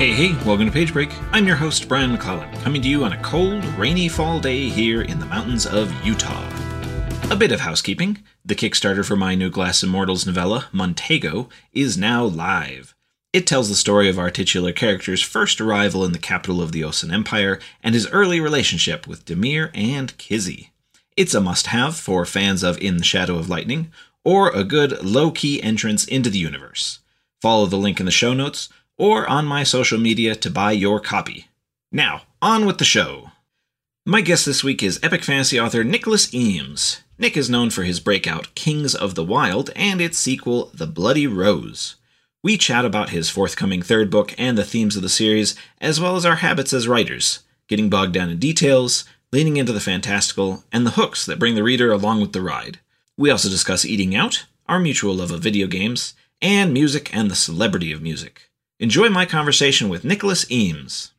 Hey, hey, welcome to Page Break. I'm your host, Brian McClellan, coming to you on a cold, rainy fall day here in the mountains of Utah. A bit of housekeeping. The Kickstarter for my new Glass Immortals novella, Montego, is now live. It tells the story of our titular character's first arrival in the capital of the Ossan Empire and his early relationship with Demir and Kizzy. It's a must have for fans of In the Shadow of Lightning, or a good low key entrance into the universe. Follow the link in the show notes or on my social media to buy your copy. Now, on with the show. My guest this week is epic fantasy author Nicholas Eames. Nick is known for his breakout Kings of the Wild and its sequel, The Bloody Rose. We chat about his forthcoming third book and the themes of the series, as well as our habits as writers, getting bogged down in details, leaning into the fantastical, and the hooks that bring the reader along with the ride. We also discuss eating out, our mutual love of video games, and music and the celebrity of music. Enjoy my conversation with Nicholas Eames.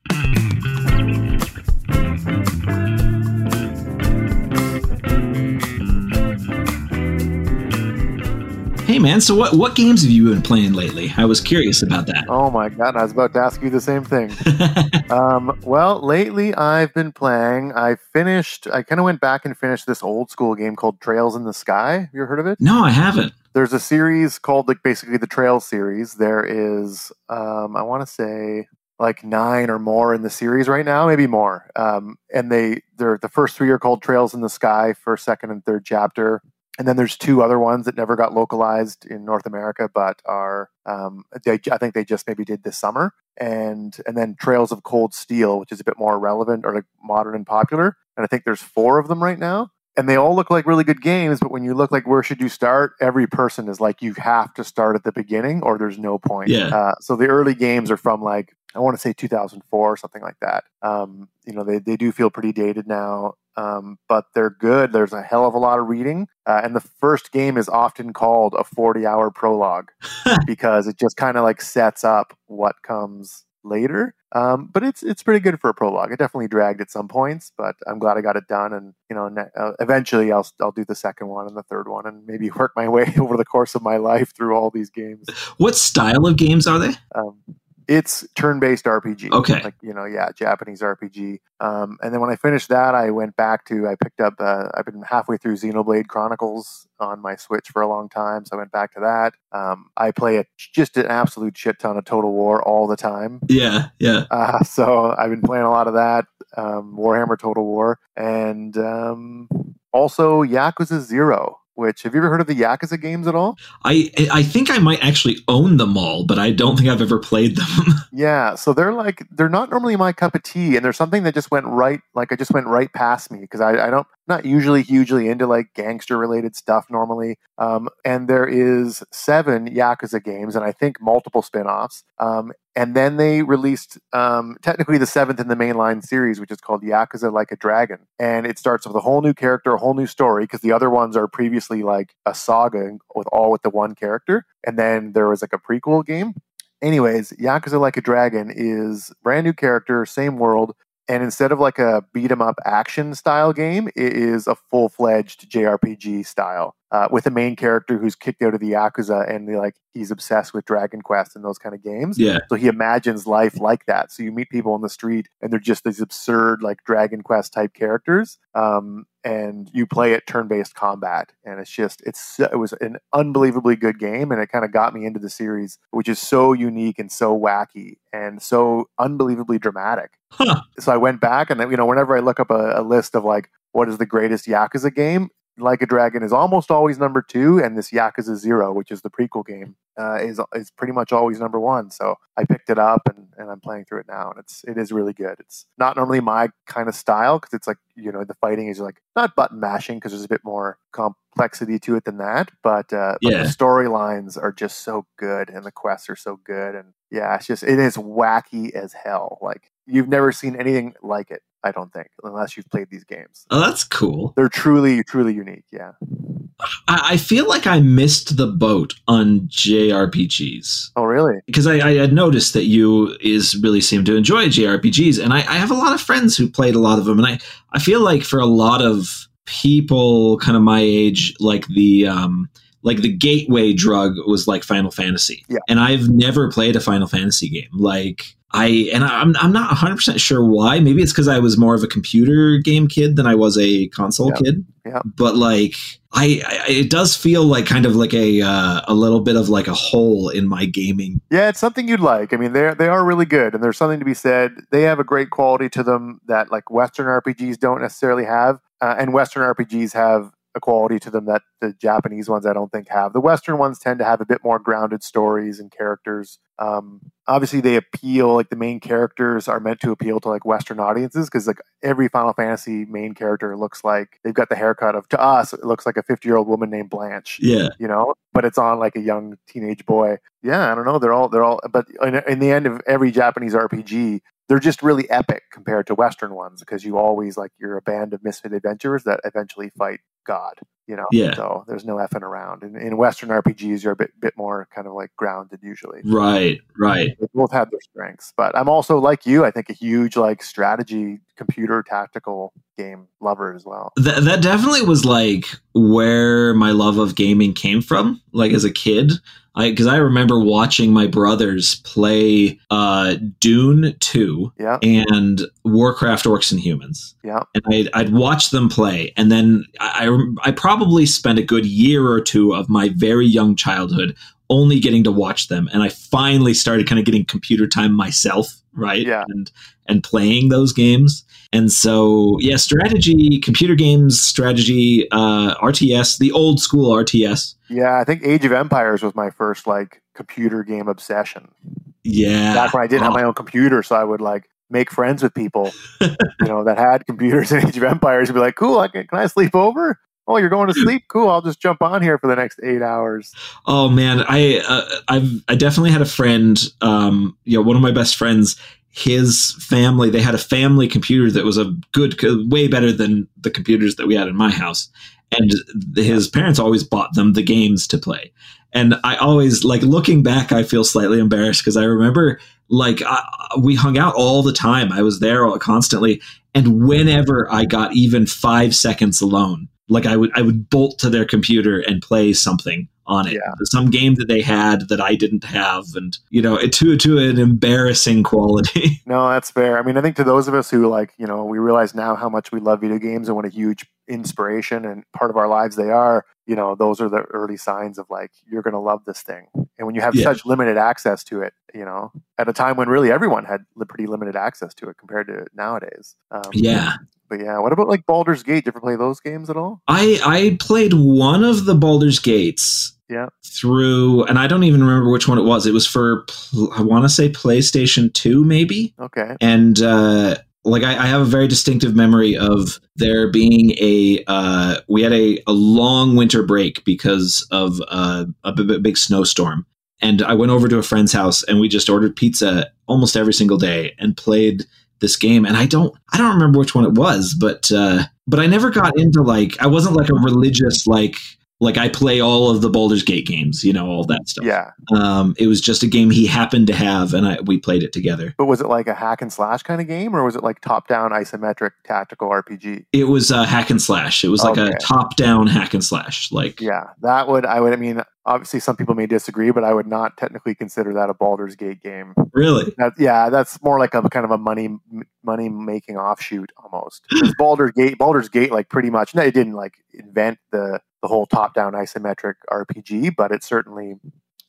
Hey man, so what what games have you been playing lately? I was curious about that. Oh my god, I was about to ask you the same thing. um, well, lately I've been playing. I finished. I kind of went back and finished this old school game called Trails in the Sky. Have you heard of it? No, I haven't. There's a series called like basically the Trails series. There is, um, I want to say like nine or more in the series right now, maybe more. Um, and they they're the first three are called Trails in the Sky, first, second, and third chapter and then there's two other ones that never got localized in North America, but are um, they, I think they just maybe did this summer. And and then Trails of Cold Steel, which is a bit more relevant or like modern and popular. And I think there's four of them right now. And they all look like really good games, but when you look like where should you start, every person is like you have to start at the beginning or there's no point. Yeah. Uh, so the early games are from like I want to say 2004 or something like that. Um, you know, they, they do feel pretty dated now um, but they're good. There's a hell of a lot of reading, uh, and the first game is often called a 40 hour prologue because it just kind of like sets up what comes later. Um, but it's it's pretty good for a prologue. It definitely dragged at some points, but I'm glad I got it done. And you know, ne- uh, eventually I'll I'll do the second one and the third one, and maybe work my way over the course of my life through all these games. What style of games are they? Um, it's turn-based RPG. Okay. Like you know, yeah, Japanese RPG. Um, and then when I finished that, I went back to I picked up. Uh, I've been halfway through Xenoblade Chronicles on my Switch for a long time, so I went back to that. Um, I play a, just an absolute shit ton of Total War all the time. Yeah, yeah. Uh, so I've been playing a lot of that. Um, Warhammer Total War, and um, also Yakuza Zero which have you ever heard of the Yakuza games at all? I I think I might actually own them all, but I don't think I've ever played them. yeah, so they're like they're not normally my cup of tea, and there's something that just went right, like I just went right past me because I, I don't not usually hugely into like gangster related stuff normally. Um, and there is seven Yakuza games, and I think multiple spin-offs. Um, and then they released um, technically the seventh in the mainline series, which is called Yakuza Like a Dragon. And it starts with a whole new character, a whole new story, because the other ones are previously like a saga with all with the one character. And then there was like a prequel game. Anyways, Yakuza Like a Dragon is brand new character, same world, and instead of like a beat 'em up action style game, it is a full fledged JRPG style uh, with a main character who's kicked out of the Yakuza and like he's obsessed with Dragon Quest and those kind of games. Yeah. So he imagines life like that. So you meet people on the street and they're just these absurd like Dragon Quest type characters. Um, and you play it turn-based combat and it's just it's it was an unbelievably good game and it kind of got me into the series which is so unique and so wacky and so unbelievably dramatic huh. so i went back and then you know whenever i look up a, a list of like what is the greatest yakuza game Like a Dragon is almost always number two, and this Yakuza Zero, which is the prequel game, uh, is is pretty much always number one. So I picked it up and, and I'm playing through it now, and it's it is really good. It's not normally my kind of style because it's like you know the fighting is like not button mashing because there's a bit more complexity to it than that, but, uh, but the storylines are just so good and the quests are so good, and yeah, it's just it is wacky as hell. Like you've never seen anything like it. I don't think, unless you've played these games. Oh, that's cool. They're truly, truly unique. Yeah. I, I feel like I missed the boat on JRPGs. Oh, really? because I, I had noticed that you is really seem to enjoy JRPGs, and I, I have a lot of friends who played a lot of them, and I, I feel like for a lot of people, kind of my age, like the um, like the gateway drug was like Final Fantasy, Yeah. and I've never played a Final Fantasy game. Like I and I'm I'm not 100 percent sure why. Maybe it's because I was more of a computer game kid than I was a console Yeah. kid. Yeah. But like I, I, it does feel like kind of like a uh, a little bit of like a hole in my gaming Yeah, it's something you'd like. I mean, they they are really good, and there's something to be said. They have a great quality to them that like Western RPGs don't necessarily have, uh, and Western RPGs have a quality to them that the Japanese ones I don't think have. The Western ones tend to have a bit more grounded stories and characters. Um, obviously, they appeal like the main characters are meant to appeal to like Western audiences because like every Final Fantasy main character looks like they've got the haircut of to us it looks like a 50 year old woman named Blanche Yeah. you know but it's on like a young teenage boy yeah i don't know they're all they're all but in, in the end of every japanese rpg they're just really epic compared to western ones because you always like you're a band of misfit adventurers that eventually fight god you know Yeah. so there's no effing around in, in western rpgs you're a bit bit more kind of like grounded usually Right, right. they both have their strengths but i'm also like you i think a huge like strategy computer tactical game lover as well. That that definitely was like where my love of gaming came from. Like as a kid, I because I remember watching my brothers play uh, Dune Two yeah. and Warcraft Orcs and Humans. yeah. And I'd, I'd watch them play. And then I, I I probably spent a good year or two of my very young childhood only getting to watch them. And i finally started kind of getting computer time myself right Yeah. and and playing those games and so yeah strategy computer games strategy uh rts the old school rts Yeah, I think Age of Empires was my first like computer game obsession. yeah Back when I didn't have Oh, my own computer, so I would like make friends with people, you know, that had computers in Age of Empires and be like, "Cool, I can, can I sleep over? Oh, you're going to sleep? Cool, I'll just jump on here for the next eight hours." Oh man, I uh, I've I definitely had a friend. Um, you know, one of my best friends. His family, they had a family computer that was a good, way better than the computers that we had in my house. And his parents always bought them the games to play. And I always like looking back, I feel slightly embarrassed because I remember like I, we hung out all the time. I was there all, constantly, and whenever I got even five seconds alone, like I would I would bolt to their computer and play something on it, Yeah. some game that they had that I didn't have, and you know, it, to to an embarrassing quality. No, that's fair. I mean, I think to those of us who like, you know, we realize now how much we love video games and what a huge inspiration and part of our lives they are. You know, those are the early signs of like you're going to love this thing. And when you have Yeah. such limited access to it, you know, at a time when really everyone had pretty limited access to it compared to nowadays. Um, yeah, But yeah, what about like Baldur's Gate? Did you ever play those games at all? I I played one of the Baldur's Gates. Yeah. Through, and I don't even remember which one it was. It was for, pl- I want to say PlayStation 2, maybe. Okay. and uh, like I, I have a very distinctive memory of there being a uh, we had a, a long winter break because of uh, big snowstorm. And i went over to a friend's house and we just ordered pizza almost every single day and played this game. And i don't i don't remember which one it was but uh, but i never got into like i wasn't like a religious like like i play all of the Baldur's Gate games you know all that stuff Yeah. um, it was just a game he happened to have and I, we played it together But was it like a hack and slash kind of game or was it like top down isometric tactical RPG? It was a hack and slash. It was like Okay. a top down hack and slash. Like Yeah, that would I would I mean obviously some people may disagree, but I would not technically consider that a Baldur's Gate game. really. That, yeah, that's more like a kind of a money money making offshoot almost. Baldur's Gate Baldur's Gate like pretty much no, it didn't like invent the the whole top down isometric RPG, but it certainly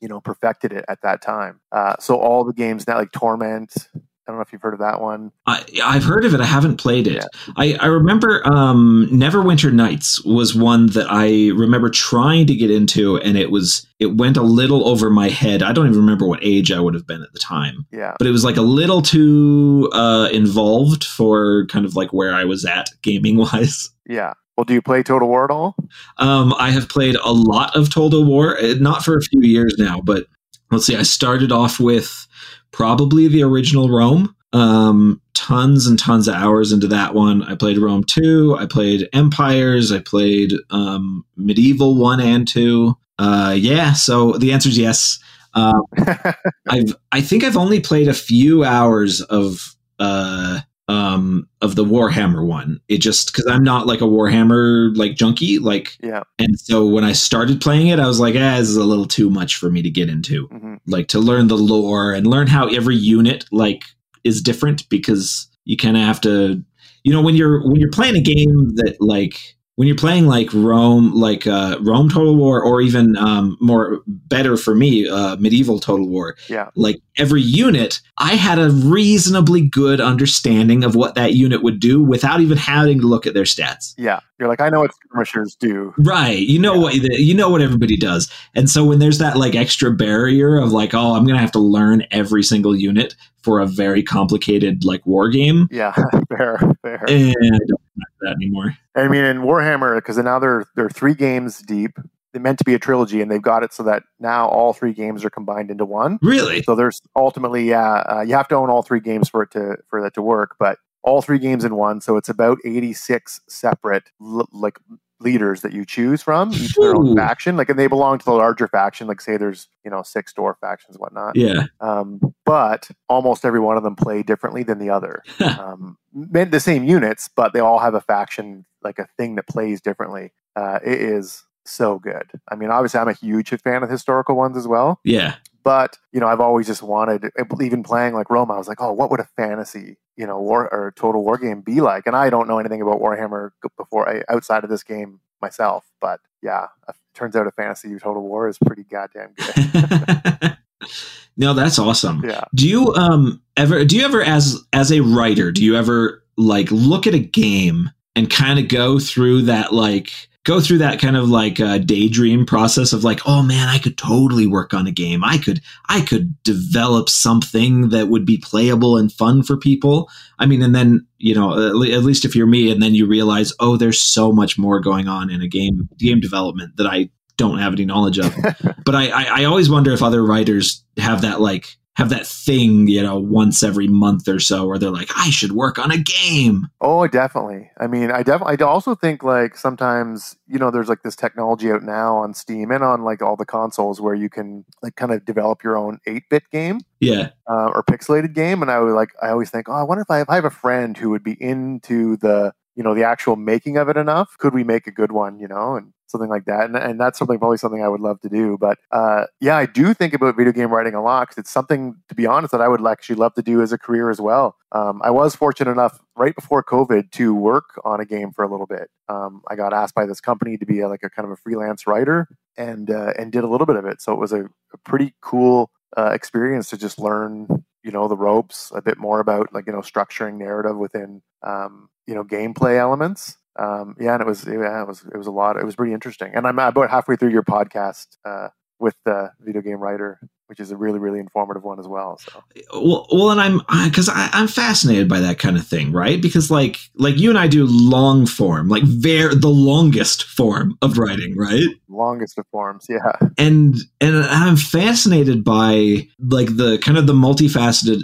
you know perfected it at that time. Uh, so all the games now like Torment, I don't know if you've heard of that one. I, I've heard of it. I haven't played it. Yeah. I, I remember um, Neverwinter Nights was one that I remember trying to get into, and it was it went a little over my head. I don't even remember what age I would have been at the time. Yeah, but it was like a little too uh, involved for kind of like where I was at gaming wise. Yeah. Well, do you play Total War at all? Um, I have played a lot of Total War, eh, not for a few years now, but let's see. I started off with probably the original Rome. Um, tons and tons of hours into that one. I played Rome 2, I played Empires, I played um, Medieval 1 and 2. Uh, yeah, so the answer is yes. Um, I've I think I've only played a few hours of uh, um, of the Warhammer one. It just because I'm not like a Warhammer like junkie, like yeah. And so when I started playing it, I was like, ah, this is a little too much for me to get into. Mm-hmm. Like to learn the lore and learn how every unit like is different because you kind of have to, you know, when you're when you're playing a game that like when you're playing like Rome, like uh, Rome Total War, or even um, more better for me, uh, Medieval Total War. Yeah. Like every unit, I had a reasonably good understanding of what that unit would do without even having to look at their stats. Yeah, you're like, I know what skirmishers do. Right. You know yeah. what you know what everybody does, and so when there's that like extra barrier of like, oh, I'm gonna have to learn every single unit for a very complicated like war game. Yeah, fair, fair. And I don't have that anymore. I mean, in Warhammer, because now they're they're three games deep. They meant to be a trilogy, and they've got it so that now all three games are combined into one. Really? So there's ultimately, yeah, uh, you have to own all three games for it to for that to work. But all three games in one, so it's about 86 separate l- like leaders that you choose from, each their own faction. Like, and they belong to the larger faction. Like, say there's you know six door factions, whatnot. Yeah. Um, but almost every one of them play differently than the other. um, the same units, but they all have a faction, like a thing that plays differently. Uh, it is so good. I mean, obviously, I'm a huge fan of historical ones as well. Yeah. But you know, I've always just wanted, even playing like Rome, I was like, oh, what would a fantasy, you know, war or total war game be like? And I don't know anything about Warhammer before I, outside of this game myself. But yeah, turns out a fantasy total war is pretty goddamn good. no, that's awesome. Yeah. Do you um ever do you ever as as a writer do you ever like look at a game and kind of go through that like go through that kind of like uh, daydream process of like oh man i could totally work on a game. I could i could develop something that would be playable and fun for people. I mean and then you know at least if you're me and then you realize oh there's so much more going on in a game game development that i don't have any knowledge of. But I, I i always wonder if other writers have that like have that thing, you know, once every month or so where they're like, I should work on a game. Oh, definitely. I mean, I definitely, I also think like sometimes, you know, there's like this technology out now on Steam and on like all the consoles where you can like kind of develop your own 8 bit game. Yeah. Uh, or pixelated game. And I would like, I always think, oh, I wonder if I, if I have a friend who would be into the, you know, the actual making of it enough. Could we make a good one, you know? And something like that. And, and that's something probably something I would love to do. But uh, yeah, I do think about video game writing a lot because it's something, to be honest, that I would actually love to do as a career as well. Um, I was fortunate enough right before COVID to work on a game for a little bit. Um, I got asked by this company to be a, like a kind of a freelance writer and uh, and did a little bit of it. So it was a, a pretty cool uh, experience to just learn you know the ropes a bit more about like you know structuring narrative within um, you know gameplay elements um, yeah, and it was yeah, it was it was a lot. It was pretty interesting. And I'm about halfway through your podcast uh, with the video game writer, which is a really really informative one as well. So well, well, and I'm because I'm fascinated by that kind of thing, right? Because like like you and I do long form, like very the longest form of writing, right? Longest of forms, yeah. And and I'm fascinated by like the kind of the multifaceted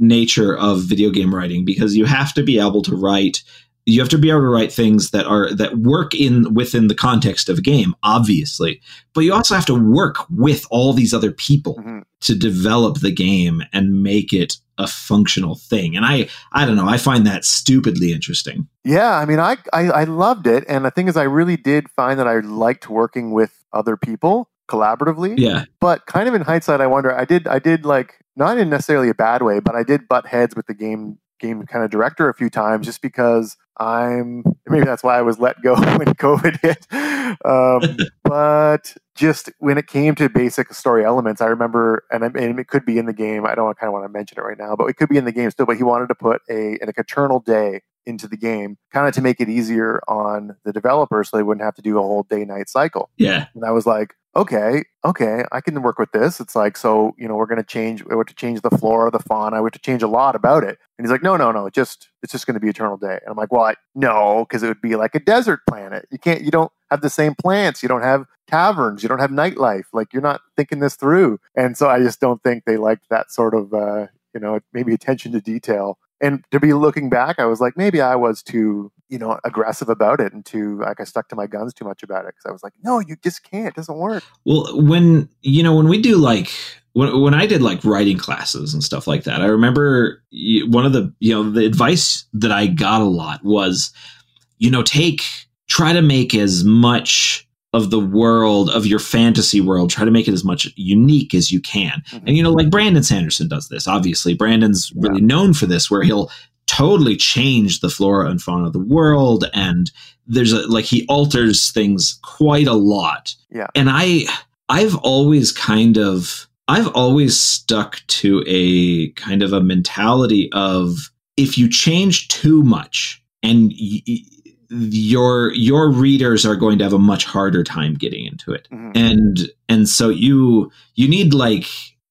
nature of video game writing because you have to be able to write you have to be able to write things that are that work in within the context of a game obviously but you also have to work with all these other people mm-hmm. to develop the game and make it a functional thing. And i i don't know i find that stupidly interesting. Yeah i mean I, I i loved it and the thing is i really did find that i liked working with other people collaboratively yeah. but kind of in hindsight i wonder i did i did like not in necessarily a bad way but i did butt heads with the game game kind of director a few times just because I'm maybe that's why I was let go when COVID hit. Um, but just when it came to basic story elements, I remember, and, I, and it could be in the game. I don't kind of want to mention it right now, but it could be in the game still. But he wanted to put a like eternal day into the game, kind of to make it easier on the developers, so they wouldn't have to do a whole day night cycle. Yeah, and I was like, okay, okay, I can work with this. It's like, so, you know, we're going to change, we have to change the flora, the fauna, we have to change a lot about it. And he's like, no, no, no, just, it's just going to be eternal day. And I'm like, well, I, no, because it would be like a desert planet. You can't, you don't have the same plants. You don't have taverns. You don't have nightlife. Like you're not thinking this through. And so I just don't think they liked that sort of, uh, you know, maybe attention to detail and to be looking back, I was like, maybe I was too, you know, aggressive about it and too, like I stuck to my guns too much about it because I was like, no, you just can't. It doesn't work. Well, when, you know, when we do like, when, when I did like writing classes and stuff like that, I remember one of the, you know, the advice that I got a lot was, you know, take, try to make as much of the world of your fantasy world try to make it as much unique as you can mm-hmm. and you know like brandon sanderson does this obviously brandon's yeah. really known for this where he'll totally change the flora and fauna of the world and there's a like he alters things quite a lot yeah and i i've always kind of i've always stuck to a kind of a mentality of if you change too much and y- your your readers are going to have a much harder time getting into it. Mm-hmm. and and so you you need like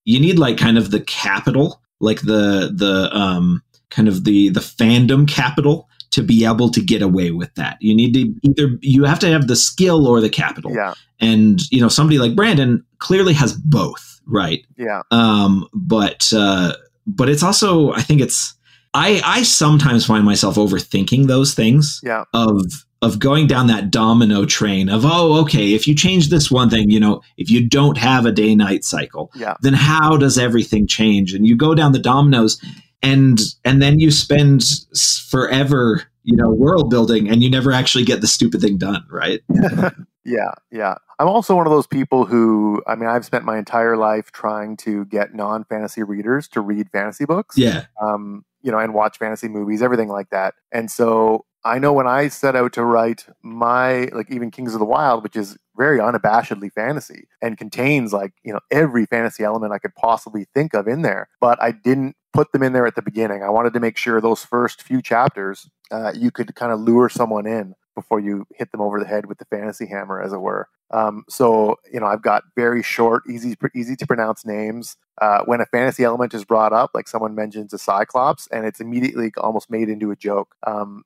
you need like kind of the capital like the the um kind of the the fandom capital to be able to get away with that. You need to either you have to have the skill or the capital. Yeah. And you know somebody like brandon clearly has both right? Yeah. Um but uh but it's also i think it's I I sometimes find myself overthinking those things. Yeah. Of of going down that domino train of oh okay if you change this one thing you know if you don't have a day night cycle yeah. then how does everything change and you go down the dominoes and and then you spend forever you know world building and you never actually get the stupid thing done right yeah yeah i'm also one of those people who i mean i've spent my entire life trying to get non-fantasy readers to read fantasy books yeah um you know, and watch fantasy movies, everything like that. And so I know when I set out to write my, like even Kings of the Wild, which is very unabashedly fantasy and contains like, you know, every fantasy element I could possibly think of in there, but I didn't put them in there at the beginning. I wanted to make sure those first few chapters, uh, you could kind of lure someone in before you hit them over the head with the fantasy hammer, as it were. Um, so you know, I've got very short, easy, easy to pronounce names. Uh, when a fantasy element is brought up, like someone mentions a cyclops, and it's immediately almost made into a joke. Um,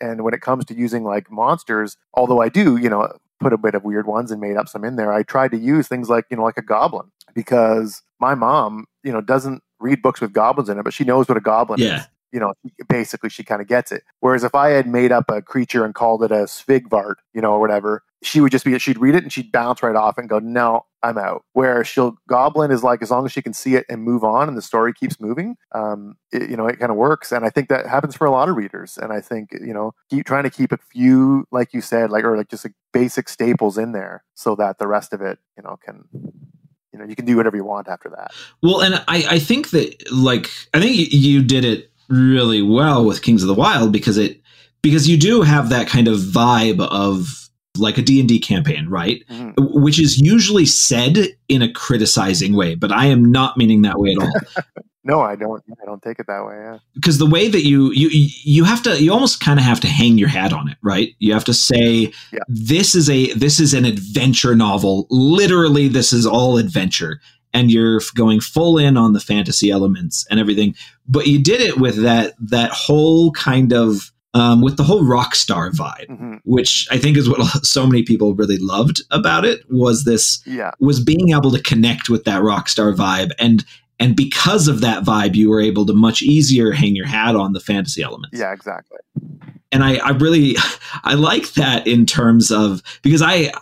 and when it comes to using like monsters, although I do, you know, put a bit of weird ones and made up some in there, I tried to use things like you know, like a goblin because my mom, you know, doesn't read books with goblins in it, but she knows what a goblin yeah. is you know, basically she kind of gets it. Whereas if I had made up a creature and called it a Svigvart, you know, or whatever, she would just be, she'd read it and she'd bounce right off and go, no, I'm out. Where she'll, Goblin is like, as long as she can see it and move on and the story keeps moving, um, it, you know, it kind of works. And I think that happens for a lot of readers. And I think, you know, keep trying to keep a few, like you said, like, or like just like basic staples in there so that the rest of it, you know, can you know you can do whatever you want after that well and i i think that like i think you did it really well with Kings of the Wild because it because you do have that kind of vibe of like a D&D campaign, right? Mm-hmm. Which is usually said in a criticizing way, but I am not meaning that way at all. no, I don't I don't take it that way, yeah. Because the way that you you you have to you almost kind of have to hang your hat on it, right? You have to say yeah. this is a this is an adventure novel. Literally this is all adventure and you're going full in on the fantasy elements and everything. But you did it with that that whole kind of um, with the whole rock star vibe, mm-hmm. which I think is what so many people really loved about it was this yeah. was being able to connect with that rock star vibe and and because of that vibe you were able to much easier hang your hat on the fantasy elements. Yeah, exactly. And I, I really I like that in terms of because I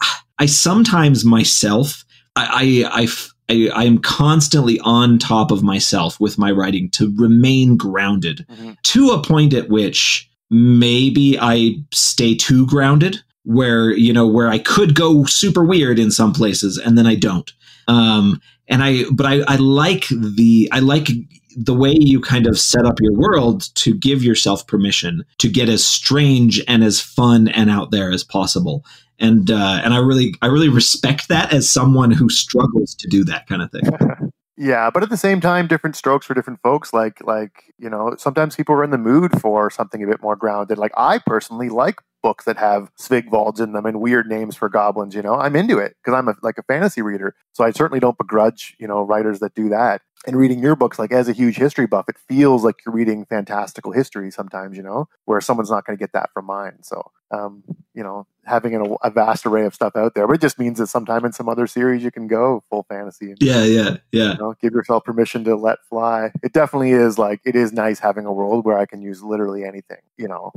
I sometimes myself I, I, I I, I, am constantly on top of myself with my writing to remain grounded mm-hmm. to a point at which maybe I stay too grounded where you know where I could go super weird in some places and then I don't um and I but I, I like the I like the way you kind of set up your world to give yourself permission to get as strange and as fun and out there as possible. And uh, and I really I really respect that as someone who struggles to do that kind of thing. Yeah, but at the same time, different strokes for different folks. Like, like you know, sometimes people are in the mood for something a bit more grounded. Like, I personally like books that have Svigvolds in them and weird names for goblins. You know, I'm into it because I'm a, like a fantasy reader. So I certainly don't begrudge you know writers that do that. And reading your books, like as a huge history buff, it feels like you're reading fantastical history sometimes. You know, where someone's not going to get that from mine. So, um, you know, having a, a, vast array of stuff out there, but it just means that sometime in some other series you can go full fantasy. And, yeah, yeah, yeah. You know, give yourself permission to let fly. It definitely is like it is nice having a world where I can use literally anything. You know.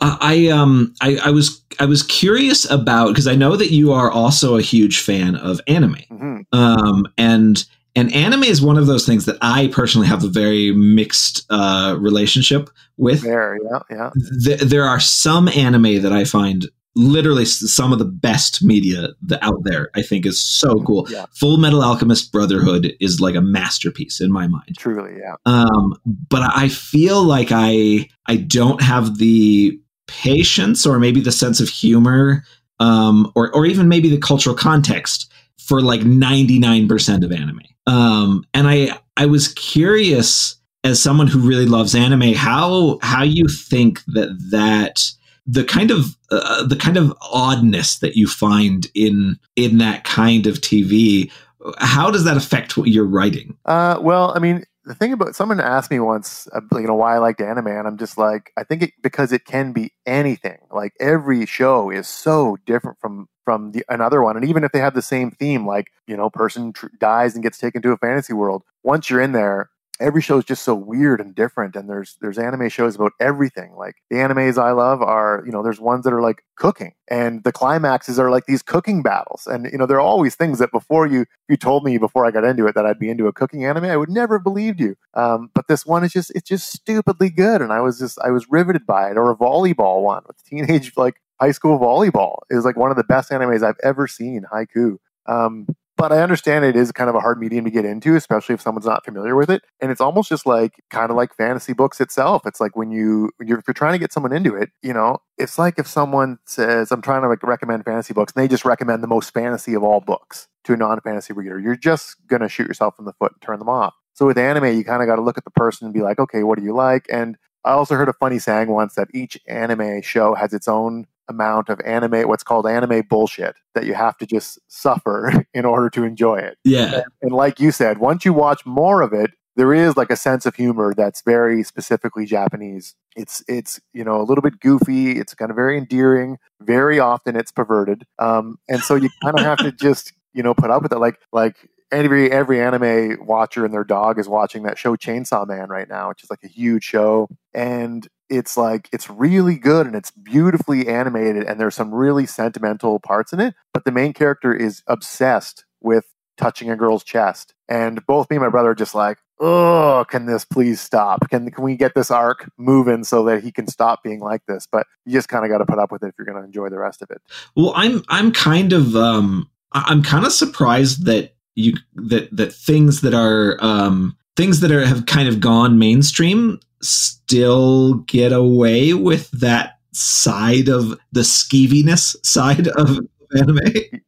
I um I, I was I was curious about because I know that you are also a huge fan of anime, mm-hmm. um and and anime is one of those things that I personally have a very mixed uh, relationship with. There, yeah, yeah. Th- there are some anime that I find literally some of the best media out there. I think is so mm-hmm. cool. Yeah. Full Metal Alchemist Brotherhood is like a masterpiece in my mind. Truly, yeah. Um, but I feel like I I don't have the patience or maybe the sense of humor um, or or even maybe the cultural context for like 99% of anime. Um, and I I was curious as someone who really loves anime how how you think that that the kind of uh, the kind of oddness that you find in in that kind of TV how does that affect what you're writing? Uh, well, I mean, the thing about someone asked me once, uh, you know, why I liked anime, and I'm just like, I think it because it can be anything. Like every show is so different from from the, another one, and even if they have the same theme, like you know, person tr- dies and gets taken to a fantasy world. Once you're in there, every show is just so weird and different. And there's there's anime shows about everything. Like the animes i love are you know there's ones that are like cooking. And the climaxes are like these cooking battles. And you know there are always things that before you you told me before i got into it that i'd be into a cooking anime i would never have believed you. Um, but this one is just it's just stupidly good. And i was just i was riveted by it. Or a volleyball one with teenage like high school volleyball is like one of the best animes i've ever seen Haikyu. um, but I understand it is kind of a hard medium to get into, especially if someone's not familiar with it. And it's almost just like kind of like fantasy books itself. It's like when you you're, if you're trying to get someone into it, you know, it's like if someone says, "I'm trying to like recommend fantasy books," and they just recommend the most fantasy of all books to a non-fantasy reader. You're just gonna shoot yourself in the foot and turn them off. So with anime, you kind of got to look at the person and be like, "Okay, what do you like?" And I also heard a funny saying once that each anime show has its own amount of anime, what's called anime bullshit that you have to just suffer in order to enjoy it. Yeah. And, and, like you said, once you watch more of it, there is like a sense of humor that's very specifically Japanese. It's it's you know a little bit goofy. It's kind of very endearing. Very often it's perverted, um, and so you kind of have to just you know put up with it. Like like every every anime watcher and their dog is watching that show Chainsaw Man right now, which is like a huge show, and it's like it's really good and it's beautifully animated and there's some really sentimental parts in it. But the main character is obsessed with touching a girl's chest, and both me and my brother are just like, oh, can this please stop? Can can we get this arc moving so that he can stop being like this? But you just kind of got to put up with it if you're going to enjoy the rest of it. Well, I'm I'm kind of um I'm kind of surprised that you that that things that are um, things that are have kind of gone mainstream still get away with that side of the skeeviness side of anime.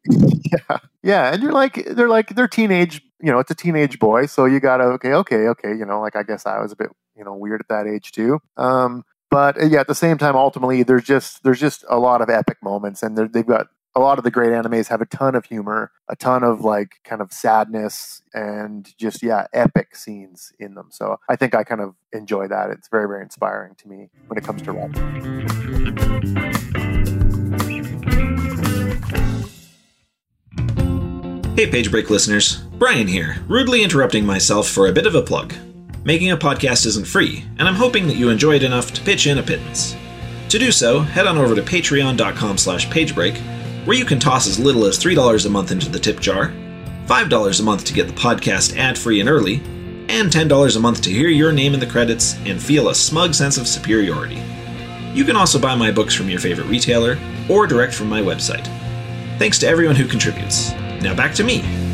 Yeah, yeah, and you're like they're like they're teenage. You know, it's a teenage boy, so you gotta okay, okay, okay. You know, like I guess I was a bit you know weird at that age too. Um, but uh, yeah, at the same time, ultimately, there's just there's just a lot of epic moments, and they've got a lot of the great animes have a ton of humor, a ton of like kind of sadness and just yeah, epic scenes in them. So I think I kind of enjoy that. It's very very inspiring to me when it comes to writing. Hey Page Break listeners, Brian here, rudely interrupting myself for a bit of a plug. Making a podcast isn't free, and I'm hoping that you enjoy it enough to pitch in a pittance. To do so, head on over to patreon.com slash pagebreak where you can toss as little as $3 a month into the tip jar, $5 a month to get the podcast ad free and early, and $10 a month to hear your name in the credits and feel a smug sense of superiority. You can also buy my books from your favorite retailer or direct from my website. Thanks to everyone who contributes. Now back to me.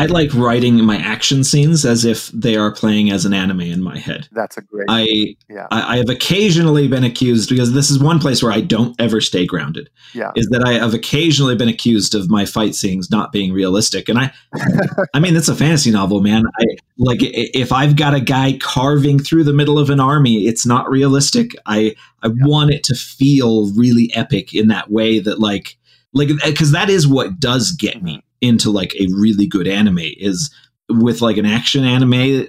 I like writing my action scenes as if they are playing as an anime in my head. That's a great. I yeah. I, I have occasionally been accused because this is one place where I don't ever stay grounded. Yeah. Is that I have occasionally been accused of my fight scenes not being realistic, and I, I mean, it's a fantasy novel, man. I like if I've got a guy carving through the middle of an army, it's not realistic. I I want it to feel really epic in that way that like like because that is what does get me into like a really good anime is with like an action anime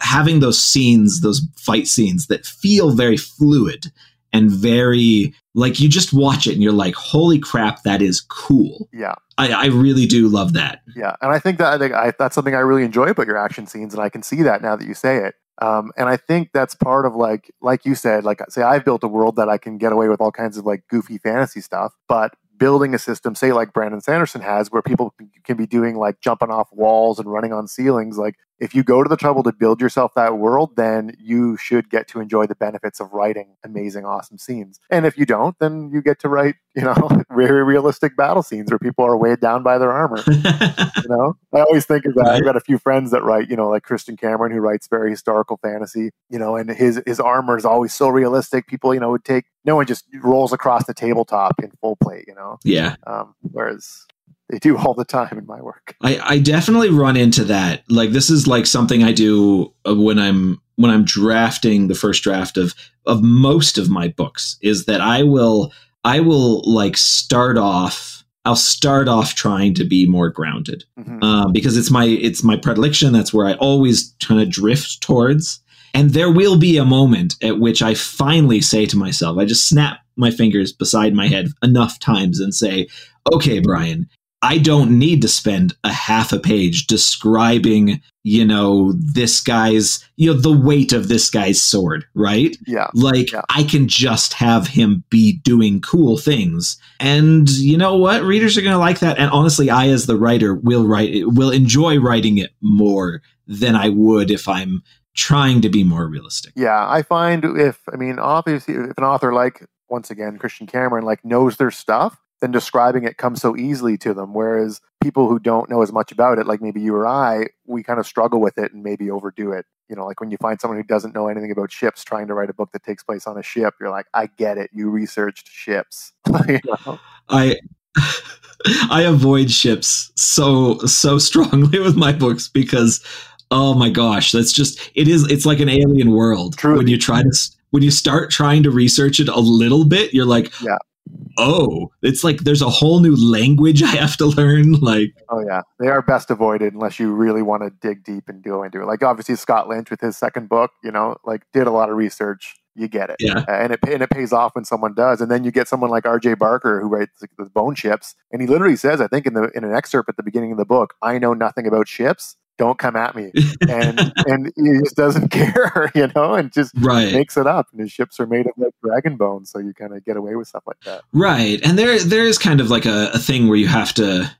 having those scenes those fight scenes that feel very fluid and very like you just watch it and you're like holy crap that is cool Yeah. i, I really do love that Yeah, and I think that I think I, that's something I really enjoy about your action scenes, and I can see that now that you say it. Um, and I think that's part of like, like you said, like say I've built a world that I can get away with all kinds of like goofy fantasy stuff, but building a system, say like Brandon Sanderson has, where people can be doing like jumping off walls and running on ceilings. Like if you go to the trouble to build yourself that world, then you should get to enjoy the benefits of writing amazing, awesome scenes. And if you don't, then you get to write, you know, very realistic battle scenes where people are weighed down by their armor. You know, I always think of that. I've got a few friends that write, you know, like Christian Cameron, who writes very historical fantasy. You know, and his his armor is always so realistic. People, you know, would take no one just rolls across the tabletop in full plate. You know, yeah um, whereas they do all the time in my work. I, I definitely run into that. Like this is like something I do uh, when I'm when I'm drafting the first draft of of most of my books is that I will I will like start off I'll start off trying to be more grounded Mhm. um, because it's my it's my predilection. That's where I always kind of drift towards. And there will be a moment at which I finally say to myself, I just snap my fingers beside my head enough times and say, "Okay, Brian, I don't need to spend a half a page describing, you know, this guy's, you know, the weight of this guy's sword, right? yeah, Like, Yeah. I can just have him be doing cool things. And you know what? Readers are going to like that. And honestly, I, as the writer, will write it, will enjoy writing it more than I would if I'm trying to be more realistic. yeah. I find if I mean, obviously, if an author like once again Christian Cameron like knows their stuff, then describing it comes so easily to them. Whereas people who don't know as much about it, like maybe you or I, we kind of struggle with it and maybe overdo it. You know, like when you find someone who doesn't know anything about ships trying to write a book that takes place on a ship, you're like, I get it. You researched ships. you know? I. I avoid ships so so strongly with my books because oh my gosh that's just it is it's like an alien world when you try to when you start trying to research it a little bit you're like Yeah. Oh it's like there's a whole new language i have to learn like Oh yeah, they are best avoided unless you really want to dig deep and go into it. Like obviously Scott Lynch with his second book, you know, like did a lot of research. You get it, Yeah. Uh, and it and it pays off when someone does. And then you get someone like R.J. Barker who writes like, the Bone Ships, and he literally says, I think in the in an excerpt at the beginning of the book, "I know nothing about ships. Don't come at me." And and he just doesn't care, you know, and just right makes it up. And his ships are made of like dragon bones, so you kind of get away with stuff like that. Right. And there there is kind of like a, a thing where you have to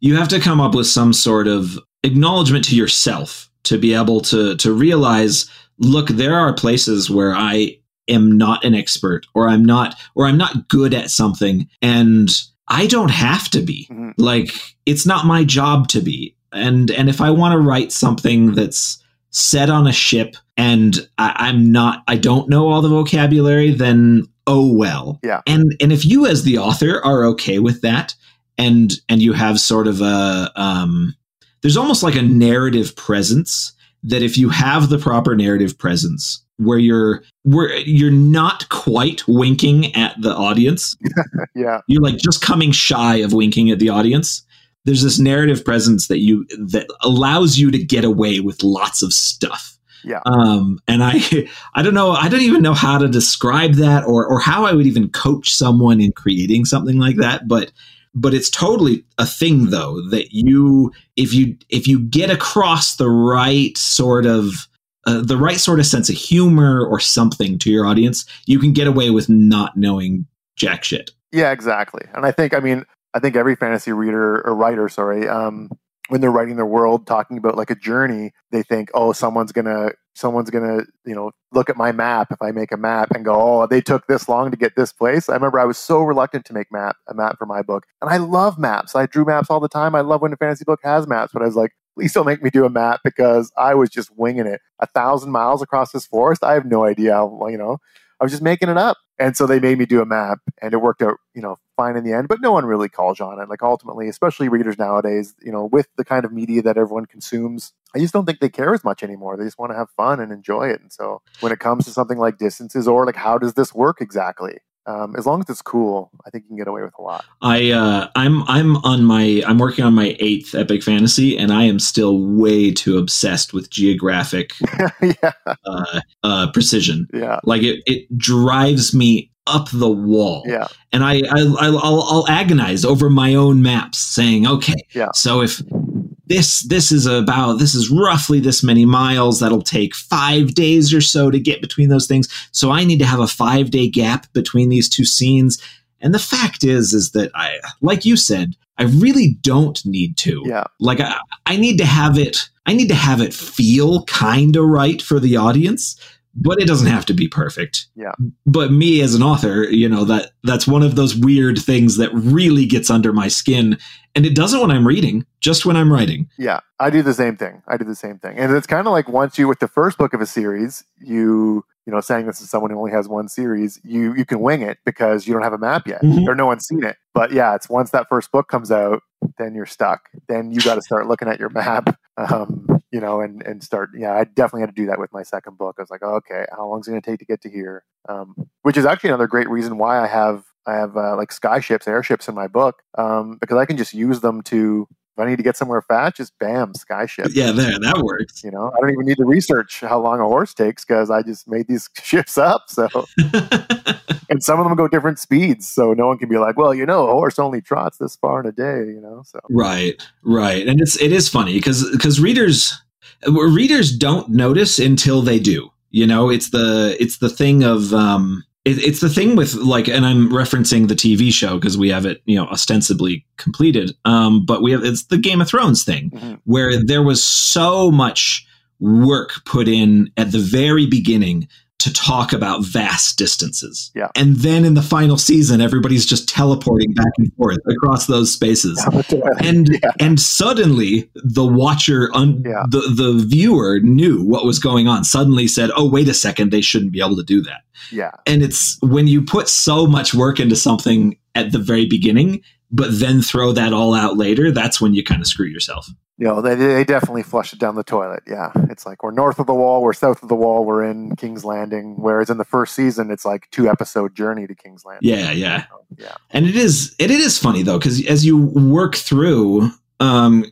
you have to come up with some sort of acknowledgement to yourself to be able to to realize look there are places where I am not an expert or I'm not or I'm not good at something and I don't have to be. Mhm. Like it's not my job to be. And and if I want to write something that's set on a ship and I, I'm not I don't know all the vocabulary, then oh well. Yeah. And and if you as the author are okay with that and and you have sort of a um there's almost like a narrative presence that if you have the proper narrative presence where you're where you're not quite winking at the audience Yeah, you're like just coming shy of winking at the audience there's this narrative presence that you that allows you to get away with lots of stuff Yeah. um and i i don't know i don't even know how to describe that or or how i would even coach someone in creating something like that but but it's totally a thing though that you if you if you get across the right sort of uh, the right sort of sense of humor or something to your audience you can get away with not knowing jack shit Yeah, exactly. And I think, I mean, I think every fantasy reader or writer, sorry, um, when they're writing their world, talking about like a journey, they think, oh, someone's gonna someone's gonna you know look at my map if I make a map and go, oh, they took this long to get this place. I remember I was so reluctant to make map a map for my book, and I love maps. I drew maps all the time. I love when a fantasy book has maps, but I was like, please don't make me do a map because I was just winging it. A thousand miles across this forest, I have no idea. How, you know, I was just making it up. And so they made me do a map, and it worked out, you know, fine in the end. But no one really calls on it. Like ultimately, especially readers nowadays, you know, with the kind of media that everyone consumes, I just don't think they care as much anymore. They just want to have fun and enjoy it. And so when it comes to something like distances or like how does this work exactly, um, as long as it's cool, I think you can get away with a lot. I uh, I'm I'm on my I'm working on my eighth epic fantasy, and I am still way too obsessed with geographic yeah. uh, uh, precision. Yeah, like it it drives me up the wall. Yeah, and I, I I'll, I'll agonize over my own maps, saying, okay, yeah. So if this this is about this is roughly this many miles. That'll take five days or so to get between those things. So i need to have a five day gap between these two scenes. And the fact is is that i like you said i really don't need to. Yeah. Like i, I need to have it i need to have it feel kind of right for the audience but it doesn't have to be perfect. Yeah. But me as an author, you know, that that's one of those weird things that really gets under my skin and it doesn't when I'm reading, just when I'm writing. Yeah. I do the same thing. I do the same thing. And it's kind of like once you with the first book of a series, you you know, saying this is someone who only has one series, you you can wing it because you don't have a map yet mm-hmm. or no one's seen it. But yeah, it's once that first book comes out, then you're stuck. Then you got to start looking at your map. Um, you know, and and start. Yeah, I definitely had to do that with my second book. I was like, oh, okay, how long is it going to take to get to here? Um, which is actually another great reason why I have I have uh, like skyships, airships in my book um, because I can just use them to. If I need to get somewhere fast, just bam, skyship. Yeah, there, that works. You know, I don't even need to research how long a horse takes because I just made these ships up. So, and some of them go different speeds, so no one can be like, well, you know, a horse only trots this far in a day. You know, so right, right, and it's it is funny because because readers readers don't notice until they do. You know, it's the it's the thing of um, it, it's the thing with like, and I'm referencing the TV show because we have it, you know, ostensibly completed. Um, but we have it's the Game of Thrones thing mm-hmm. where there was so much work put in at the very beginning to talk about vast distances. Yeah. And then in the final season, everybody's just teleporting back and forth across those spaces. and yeah. and suddenly the watcher un- yeah. the the viewer knew what was going on. Suddenly said, "Oh, wait a second, they shouldn't be able to do that." Yeah. And it's when you put so much work into something at the very beginning, but then throw that all out later, that's when you kind of screw yourself you know, they, they definitely flush it down the toilet. Yeah. It's like we're north of the wall, we're south of the wall, we're in King's Landing. Whereas in the first season, it's like two episode journey to King's Landing. Yeah, yeah. So, yeah. And it is it, it is funny though, because as you work through um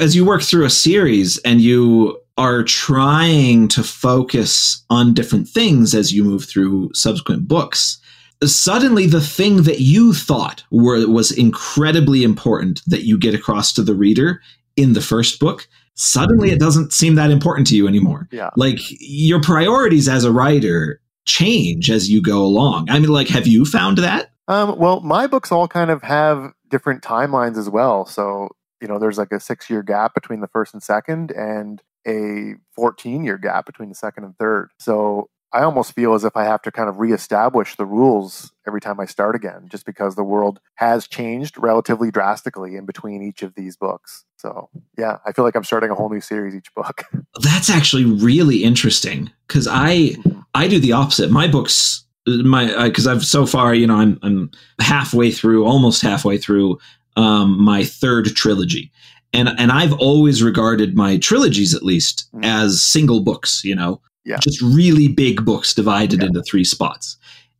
as you work through a series and you are trying to focus on different things as you move through subsequent books, suddenly the thing that you thought were, was incredibly important that you get across to the reader in the first book, suddenly it doesn't seem that important to you anymore. Yeah. Like your priorities as a writer change as you go along. I mean, like, have you found that? Um, well, my books all kind of have different timelines as well. So, you know, there's like a six year gap between the first and second, and a 14 year gap between the second and third. So I almost feel as if I have to kind of reestablish the rules every time I start again, just because the world has changed relatively drastically in between each of these books. So, yeah, I feel like I'm starting a whole new series each book. That's actually really interesting because I mm-hmm. I do the opposite. My books, my because I've so far, you know, I'm I'm halfway through, almost halfway through um, my third trilogy, and and I've always regarded my trilogies at least mm-hmm. as single books. You know, yeah. just really big books divided yeah. into three spots.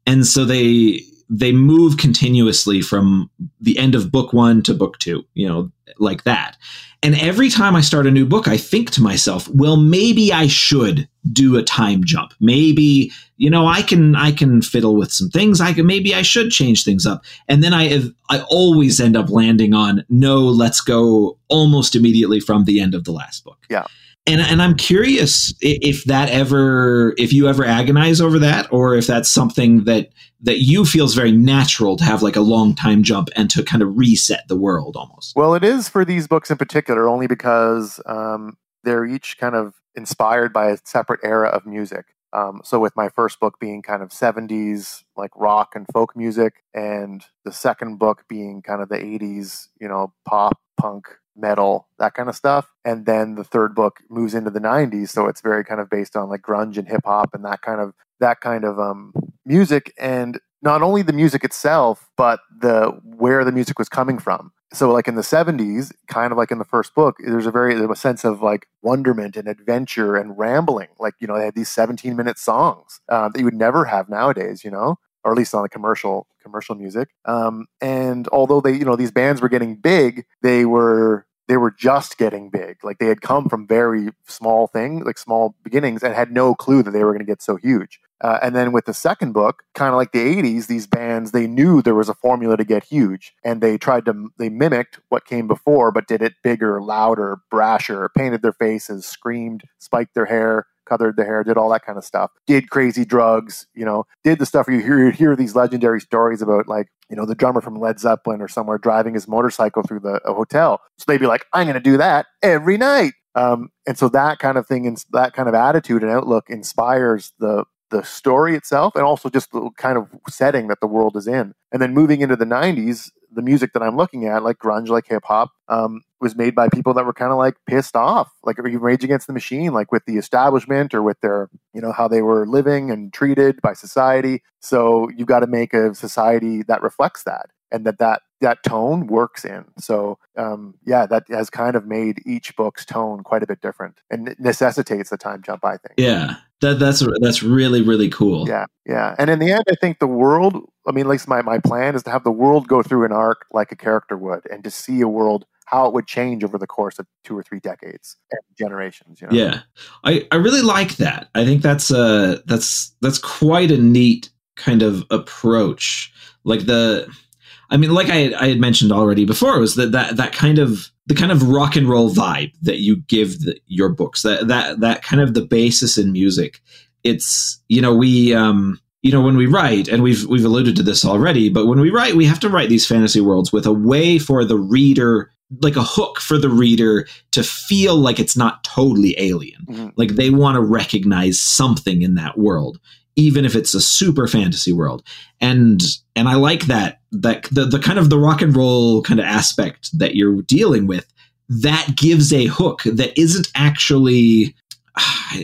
And so they they move continuously from the end of book 1 to book 2, you know, like that. And every time I start a new book, I think to myself, well, maybe I should do a time jump. Maybe, you know, I can I can fiddle with some things. I can maybe I should change things up. And then I I always end up landing on no, let's go almost immediately from the end of the last book. Yeah and and I'm curious if that ever if you ever agonize over that or if that's something that that you feels very natural to have like a long time jump and to kind of reset the world almost. Well, it is for these books in particular only because um, they're each kind of inspired by a separate era of music. Um, so with my first book being kind of 70s like rock and folk music, and the second book being kind of the 80s, you know, pop, punk, metal, that kind of stuff. And then the third book moves into the 90s, so it's very kind of based on like grunge and hip hop and that kind of that kind of um, music. And not only the music itself, but the where the music was coming from. So, like in the '70s, kind of like in the first book, there's a very there's a sense of like wonderment and adventure and rambling. Like you know, they had these 17 minute songs uh, that you would never have nowadays. You know, or at least on the commercial commercial music. Um, and although they, you know, these bands were getting big, they were they were just getting big. Like they had come from very small things, like small beginnings, and had no clue that they were going to get so huge. Uh, and then with the second book, kind of like the 80s, these bands, they knew there was a formula to get huge. And they tried to, they mimicked what came before, but did it bigger, louder, brasher, painted their faces, screamed, spiked their hair, colored the hair, did all that kind of stuff, did crazy drugs, you know, did the stuff you hear, you hear these legendary stories about, like, you know, the drummer from Led Zeppelin or somewhere driving his motorcycle through the hotel. So they'd be like, I'm going to do that every night. Um, and so that kind of thing and that kind of attitude and outlook inspires the the story itself and also just the kind of setting that the world is in. And then moving into the 90s, the music that I'm looking at, like grunge, like hip hop, um, was made by people that were kind of like pissed off, like Rage Against the Machine, like with the establishment or with their, you know, how they were living and treated by society. So you've got to make a society that reflects that and that that that tone works in. So um, yeah, that has kind of made each book's tone quite a bit different and necessitates the time jump. I think. Yeah, that that's that's really really cool. Yeah, yeah, and in the end, I think the world. I mean, at least my my plan is to have the world go through an arc like a character would, and to see a world how it would change over the course of two or three decades and generations. You know? Yeah, I I really like that. I think that's uh that's that's quite a neat kind of approach. Like the I mean, like I, I had mentioned already before, was that, that that kind of the kind of rock and roll vibe that you give the, your books. That that that kind of the basis in music. It's you know we um you know when we write and we've we've alluded to this already, but when we write, we have to write these fantasy worlds with a way for the reader like a hook for the reader to feel like it's not totally alien. Mm-hmm. Like they want to recognize something in that world even if it's a super fantasy world. And and I like that that the the kind of the rock and roll kind of aspect that you're dealing with that gives a hook that isn't actually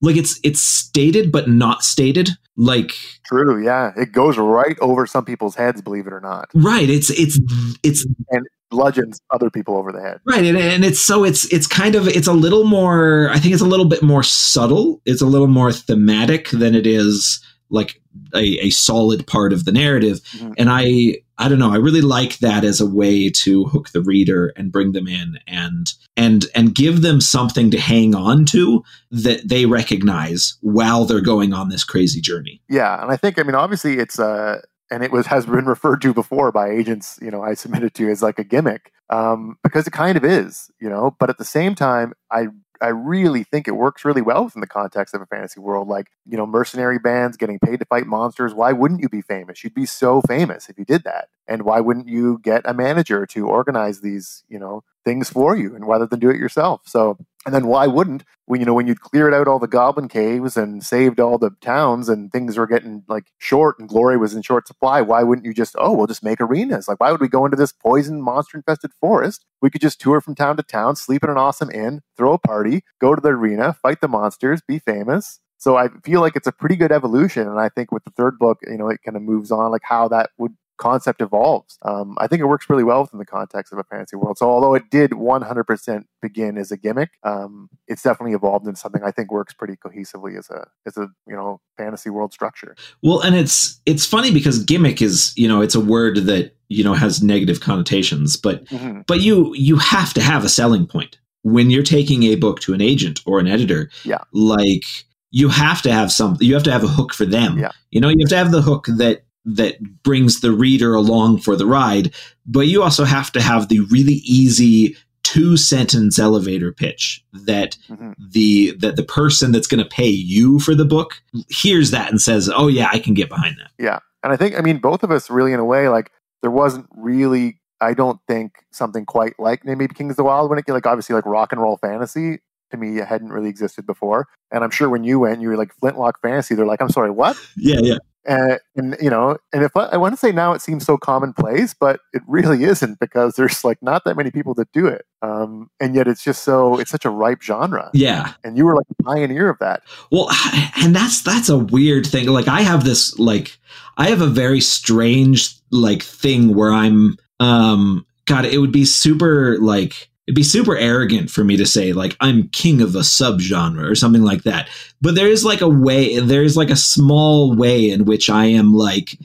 like it's it's stated but not stated. Like true yeah. It goes right over some people's heads believe it or not. Right it's it's it's and bludgeons other people over the head. Right, and, and it's so it's it's kind of it's a little more. I think it's a little bit more subtle. It's a little more thematic than it is like a, a solid part of the narrative. Mm-hmm. And I I don't know. I really like that as a way to hook the reader and bring them in and and and give them something to hang on to that they recognize while they're going on this crazy journey. Yeah, and I think I mean obviously it's a uh, and it was has been referred to before by agents you know i submitted to as like a gimmick um, because it kind of is you know but at the same time i i really think it works really well within the context of a fantasy world. Like you know mercenary bands getting paid to fight monsters why wouldn't you be famous? You'd be so famous if you did that. And why wouldn't you get a manager to organize these you know things for you and rather than do it yourself so and then why wouldn't when you know when you'd cleared out all the goblin caves and saved all the towns and things were getting like short and glory was in short supply, why wouldn't you just oh we'll just make arenas? Like why would we go into this poison monster infested forest? We could just tour from town to town, sleep in an awesome inn, throw a party, go to the arena, fight the monsters, be famous. So I feel like it's a pretty good evolution, and I think with the third book, you know, it kind of moves on like how that would concept evolves. Um, I think it works really well within the context of a fantasy world. So although it did 100% begin as a gimmick, um, it's definitely evolved into something I think works pretty cohesively as a as a you know fantasy world structure. Well, and it's it's funny because gimmick is you know it's a word that you know has negative connotations, but mm-hmm. but you you have to have a selling point when you're taking a book to an agent or an editor. Yeah, like you have to have some you have to have a hook for them. Yeah. You know, you have to have the hook that that brings the reader along for the ride, but you also have to have the really easy two sentence elevator pitch that mm-hmm. the that the person that's going to pay you for the book hears that and says, "Oh yeah, I can get behind that." Yeah. And I think I mean both of us really in a way like there wasn't really I don't think something quite like maybe Kings of the Wild when it like obviously like rock and roll fantasy to me it hadn't really existed before. And I'm sure when you went, you were like Flintlock Fantasy. They're like, I'm sorry, what? Yeah, yeah. And, and you know, and if I, I want to say now it seems so commonplace, but it really isn't because there's like not that many people that do it. Um, and yet it's just so it's such a ripe genre. Yeah. And you were like a pioneer of that. Well, and that's that's a weird thing. Like I have this like I have a very strange like thing where I'm um God, it would be super like it'd be super arrogant for me to say like I'm king of a subgenre or something like that. But there is like a way, there is like a small way in which I am like,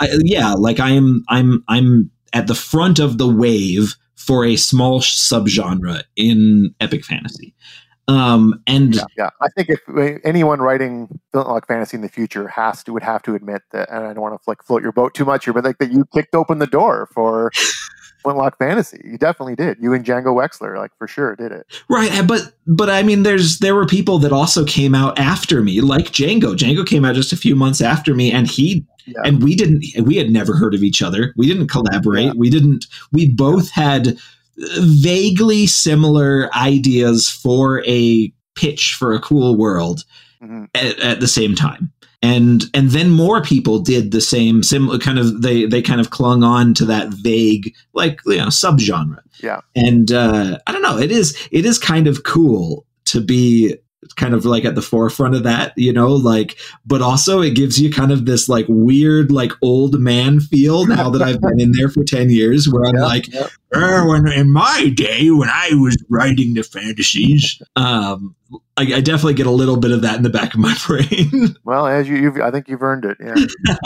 I, yeah, like I am, I'm, I'm at the front of the wave for a small subgenre in epic fantasy. Um, and yeah, yeah, I think if uh, anyone writing like fantasy in the future has to would have to admit that, and I don't want to like float your boat too much here, but like that you kicked open the door for Flintlock Fantasy. You definitely did. You and Django Wexler, like for sure, did it. Right, but but I mean, there's there were people that also came out after me, like Django. Django came out just a few months after me, and he yeah. and we didn't. We had never heard of each other. We didn't collaborate. Yeah. We didn't. We both had vaguely similar ideas for a pitch for a cool world mm-hmm. at, at the same time. And and then more people did the same similar kind of they they kind of clung on to that vague like you know subgenre. Yeah. And uh i don't know it is it is kind of cool to be kind of like at the forefront of that, you know, like, but also it gives you kind of this like weird, like old man feel now that I've been in there for 10 years where I'm yep, like, yep. Er, when in my day, when I was writing the fantasies, um, I, I, definitely get a little bit of that in the back of my brain. well, as you, you've, I think you've earned it. Yeah.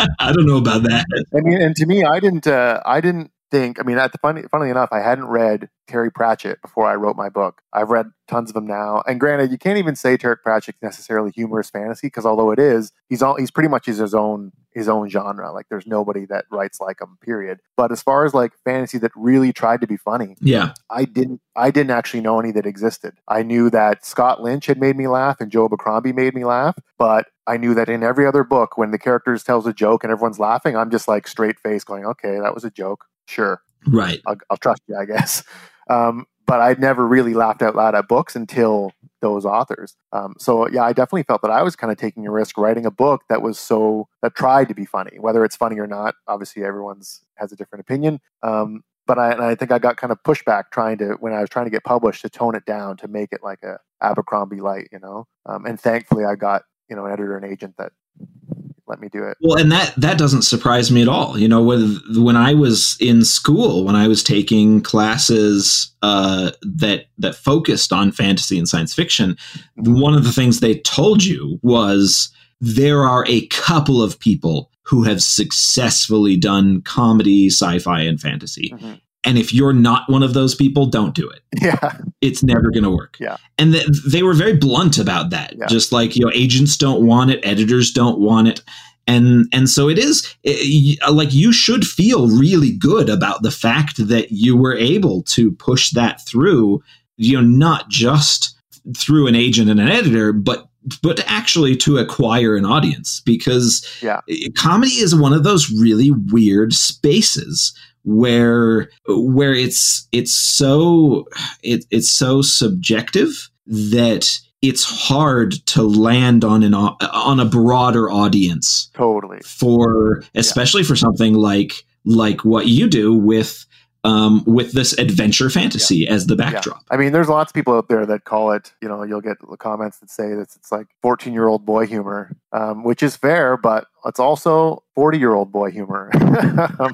I don't know about that. I mean, and to me, I didn't, uh, I didn't think, I mean, at the funny, funnily enough, I hadn't read Terry Pratchett before I wrote my book. I've read tons of them now, and granted, you can't even say Terry Pratchett's necessarily humorous fantasy because although it is, he's all he's pretty much his own his own genre. Like, there's nobody that writes like him. Period. But as far as like fantasy that really tried to be funny, yeah, I didn't I didn't actually know any that existed. I knew that Scott Lynch had made me laugh and Joe Abercrombie made me laugh, but I knew that in every other book, when the characters tells a joke and everyone's laughing, I'm just like straight face going, "Okay, that was a joke." Sure. Right. I'll, I'll trust you, I guess. Um, but I'd never really laughed out loud at books until those authors. Um, so yeah, I definitely felt that I was kind of taking a risk writing a book that was so that tried to be funny, whether it's funny or not. Obviously, everyone's has a different opinion. Um, but I, I, think I got kind of pushback trying to when I was trying to get published to tone it down to make it like a Abercrombie light, you know. Um, and thankfully, I got you know an editor and agent that let me do it. Well, and that that doesn't surprise me at all. You know, when when I was in school, when I was taking classes uh, that that focused on fantasy and science fiction, one of the things they told you was there are a couple of people who have successfully done comedy, sci-fi, and fantasy. Mm-hmm. And if you're not one of those people, don't do it. Yeah. It's never going to work. Yeah. And th- they were very blunt about that. Yeah. Just like, you know, agents don't want it, editors don't want it. And and so it is eh, it, uh, like you should feel really good about the fact that you were able to push that through, you know, not just through an agent and an editor, but but actually to acquire an audience because yeah. comedy is one of those really weird spaces where where it's it's so it, it's so subjective that it's hard to land on an on a broader audience totally for especially yeah. for something like like what you do with um, with this adventure fantasy yeah. as the backdrop. Yeah. I mean, there's lots of people out there that call it, you know, you'll get the comments that say that it's like 14 year old boy humor, um, which is fair, but it's also 40 year old boy humor. um,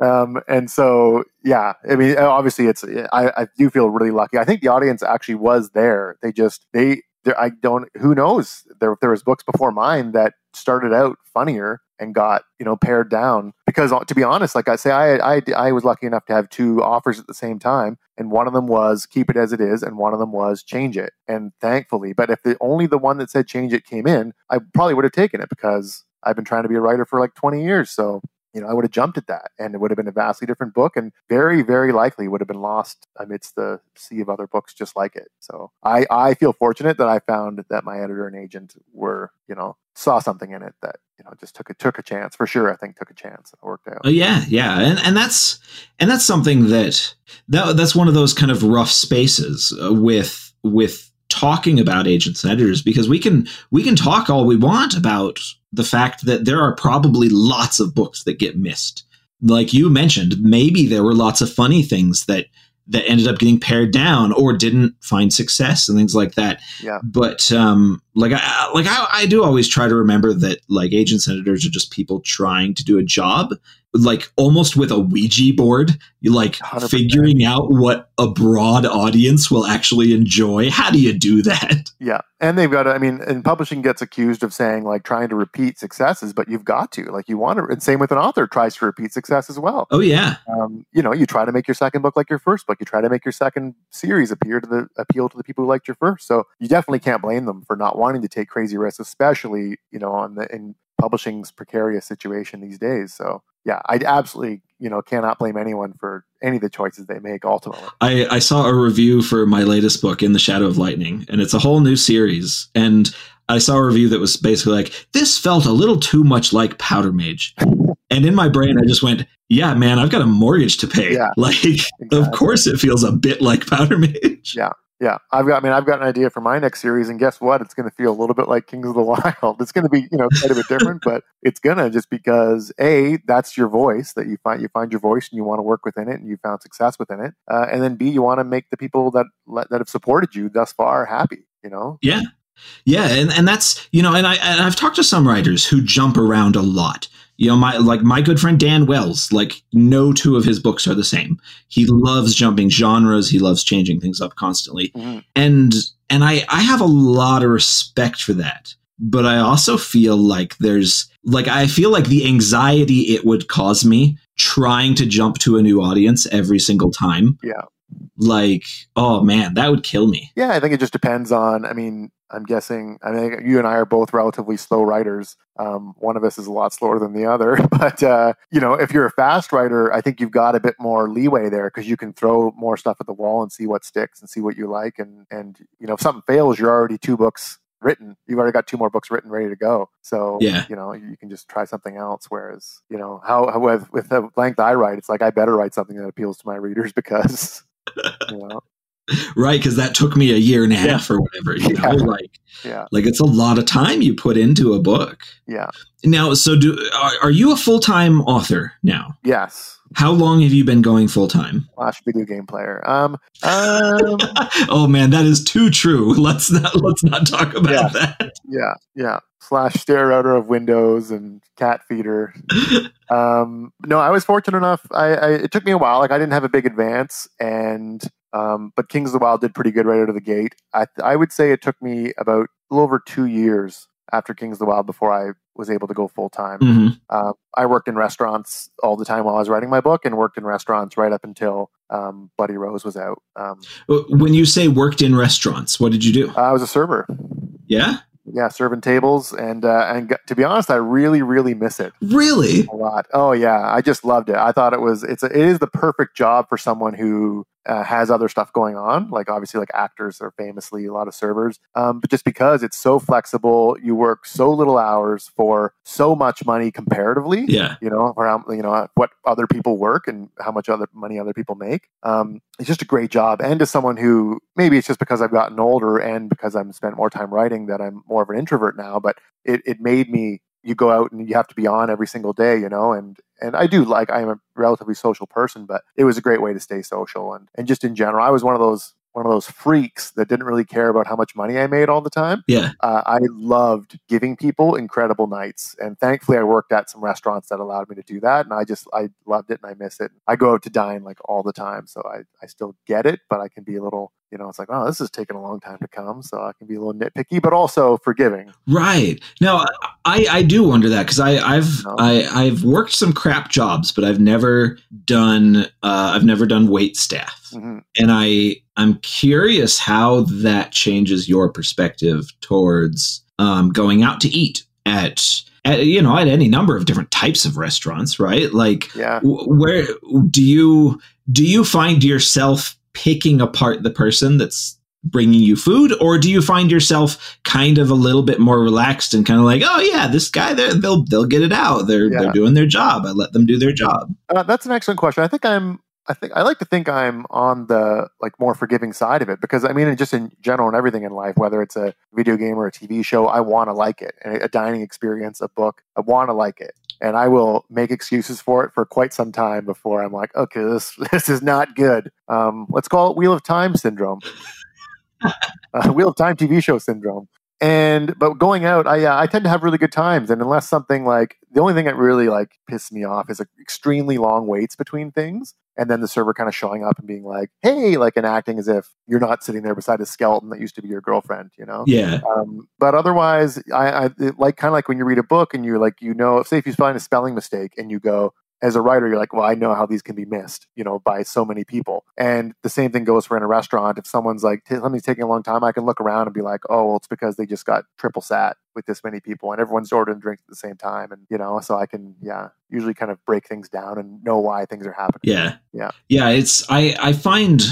um, and so, yeah, I mean, obviously, it's, I, I do feel really lucky. I think the audience actually was there. They just, they, there, I don't. Who knows? There, there was books before mine that started out funnier and got you know pared down. Because uh, to be honest like i say I, I i was lucky enough to have two offers at the same time and one of them was keep it as it is and one of them was change it. And thankfully but if the only the one that said change it came in i probably would have taken it because i've been trying to be a writer for like 20 years. So you know, I would have jumped at that and it would have been a vastly different book and very, very likely would have been lost amidst the sea of other books just like it. So I, I feel fortunate that I found that my editor and agent were, you know, saw something in it that, you know, just took a took a chance for sure. I think took a chance and it worked out. Oh yeah, yeah. And and that's and that's something that that that's one of those kind of rough spaces uh, with with talking about agents and editors because we can we can talk all we want about the fact that there are probably lots of books that get missed like you mentioned maybe there were lots of funny things that that ended up getting pared down or didn't find success and things like that. Yeah. But um, like I like I, I do always try to remember that like agents and editors are just people trying to do a job, like almost with a Ouija board, like 100%. figuring out what a broad audience will actually enjoy. How do you do that? Yeah. And they've got to, I mean, and publishing gets accused of saying like trying to repeat successes, but you've got to, like, you want to, and same with an author tries to repeat success as well. Oh, yeah. Um, you know, you try to make your second book like your first book, you try to make your second series appear to the appeal to the people who liked your first. So you definitely can't blame them for not wanting to take crazy risks, especially, you know, on the, in publishing's precarious situation these days. So yeah, I absolutely you know cannot blame anyone for any of the choices they make ultimately I, I saw a review for my latest book in the shadow of lightning and it's a whole new series and i saw a review that was basically like this felt a little too much like powder mage and in my brain i just went yeah man i've got a mortgage to pay yeah, like exactly. of course it feels a bit like powder mage yeah yeah, I've got. I mean, I've got an idea for my next series, and guess what? It's going to feel a little bit like Kings of the Wild. It's going to be, you know, quite a bit different, but it's gonna just because a that's your voice that you find you find your voice and you want to work within it and you found success within it, uh, and then b you want to make the people that that have supported you thus far happy. You know. Yeah, yeah, and and that's you know, and I and I've talked to some writers who jump around a lot you know my like my good friend dan wells like no two of his books are the same. He loves jumping genres. He loves changing things up constantly. Mm-hmm. and and i i have a lot of respect for that. But i also feel like there's like i feel like the anxiety it would cause me trying to jump to a new audience every single time yeah. like oh man that would kill me. Yeah i think it just depends on i mean I'm guessing. I mean, you and I are both relatively slow writers. Um, one of us is a lot slower than the other, but uh, you know, if you're a fast writer, I think you've got a bit more leeway there because you can throw more stuff at the wall and see what sticks and see what you like. And and you know, if something fails, you're already two books written. You've already got two more books written, ready to go. So yeah. you know, you can just try something else. Whereas you know, how, how with, with the length I write, it's like I better write something that appeals to my readers because you know right because that took me a year and a half yeah. or whatever you know yeah. like yeah like it's a lot of time you put into a book yeah now so do are, are you a full-time author now yes how long have you been going full time? Slash video game player. Um, um oh man, that is too true. Let's not let's not talk about yeah, that. Yeah, yeah. Slash stair router of Windows and cat feeder. um, no, I was fortunate enough. I, I, it took me a while. Like I didn't have a big advance, and um, but Kings of the Wild did pretty good right out of the gate. I, I would say it took me about a little over two years after Kings of the Wild before I was able to go full time. Mm-hmm. Uh, I worked in restaurants all the time while I was writing my book, and worked in restaurants right up until um, Bloody Rose was out. Um, uh, when you say worked in restaurants, what did you do? I was a server. Yeah yeah, serving tables, and uh, and to be honest, I really really miss it. Really, a lot. Oh yeah, I just loved it. I thought it was it's a, it is the perfect job for someone who uh, has other stuff going on. Like obviously, like actors are famously a lot of servers, um, but just because it's so flexible, you work so little hours for so much money comparatively. Yeah, you know, around you know what other people work and how much other money other people make. Um, it's just a great job. And as someone who maybe it's just because I've gotten older and because I've spent more time writing that I'm more of an introvert now, but it, it made me you go out and you have to be on every single day, you know, and and I do like I'm a relatively social person, but it was a great way to stay social and and just in general, I was one of those one of those freaks that didn't really care about how much money I made all the time. Yeah. Uh, I loved giving people incredible nights. And thankfully, I worked at some restaurants that allowed me to do that. And I just, I loved it and I miss it. I go out to dine like all the time. So I, I still get it, but I can be a little you know, it's like, oh, this is taking a long time to come, so I can be a little nitpicky, but also forgiving. Right. No, I, I do wonder that because I I've no. I I've worked some crap jobs, but I've never done uh, I've never done wait staff, mm-hmm. and I I'm curious how that changes your perspective towards um, going out to eat at at, you know at any number of different types of restaurants right like yeah. w- where do you do you find yourself picking apart the person that's bringing you food or do you find yourself kind of a little bit more relaxed and kind of like oh yeah this guy they'll they'll get it out. They're yeah. they're doing their job. I let them do their job. Uh, that's an excellent question. I think i'm I think I like to think I'm on the like more forgiving side of it because I mean, just in general and everything in life, whether it's a video game or a TV show, I want to like it. A dining experience, a book, I want to like it, and I will make excuses for it for quite some time before I'm like, okay, this this is not good. Um, let's call it Wheel of Time syndrome. uh, Wheel of Time TV show syndrome. And but going out, I uh, I tend to have really good times, and unless something like the only thing that really like pisses me off is like, extremely long waits between things, and then the server kind of showing up and being like, "Hey," like and acting as if you're not sitting there beside a skeleton that used to be your girlfriend, you know? Yeah. Um, but otherwise, I, I it, like kind of like when you read a book and you're like, you know, say if you find a spelling mistake and you go, as a writer, you're like, well, I know how these can be missed, you know, by so many people. And the same thing goes for in a restaurant. If someone's like, something's taking a long time, I can look around and be like, oh, well, it's because they just got triple sat with this many people and everyone's ordering drinks at the same time. And, you know, so I can, yeah, usually kind of break things down and know why things are happening. Yeah. Yeah. Yeah. It's, I, I find,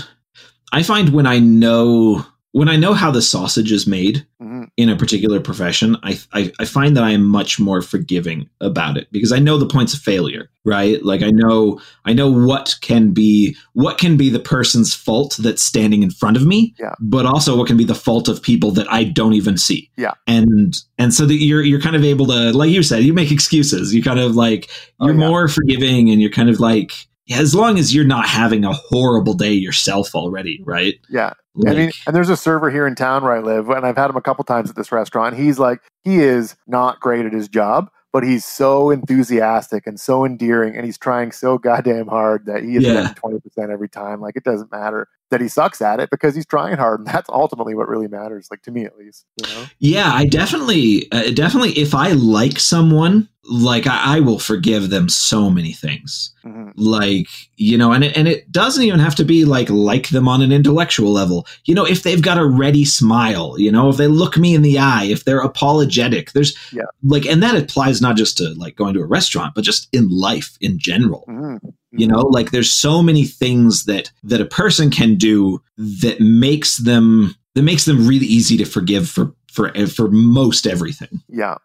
I find when I know when I know how the sausage is made mm-hmm. in a particular profession, I, I, I find that I am much more forgiving about it because I know the points of failure, right? Like I know I know what can be what can be the person's fault that's standing in front of me, yeah. but also what can be the fault of people that I don't even see. Yeah. And and so that you're you're kind of able to, like you said, you make excuses. You kind of like you're oh, yeah. more forgiving and you're kind of like as long as you're not having a horrible day yourself already, right? Yeah. Like, I mean, and there's a server here in town where I live, and I've had him a couple times at this restaurant. He's like, he is not great at his job, but he's so enthusiastic and so endearing, and he's trying so goddamn hard that he is yeah. getting twenty percent every time. Like it doesn't matter that he sucks at it because he's trying hard, and that's ultimately what really matters. Like to me, at least. You know? Yeah, I definitely, uh, definitely, if I like someone, like I, I, will forgive them so many things mm-hmm. like you know and it, and it doesn't even have to be like like them on an intellectual level you know if they've got a ready smile you know if they look me in the eye if they're apologetic there's yeah. like and that applies not just to like going to a restaurant but just in life in general mm-hmm. you know like there's so many things that that a person can do that makes them that makes them really easy to forgive for for for most everything yeah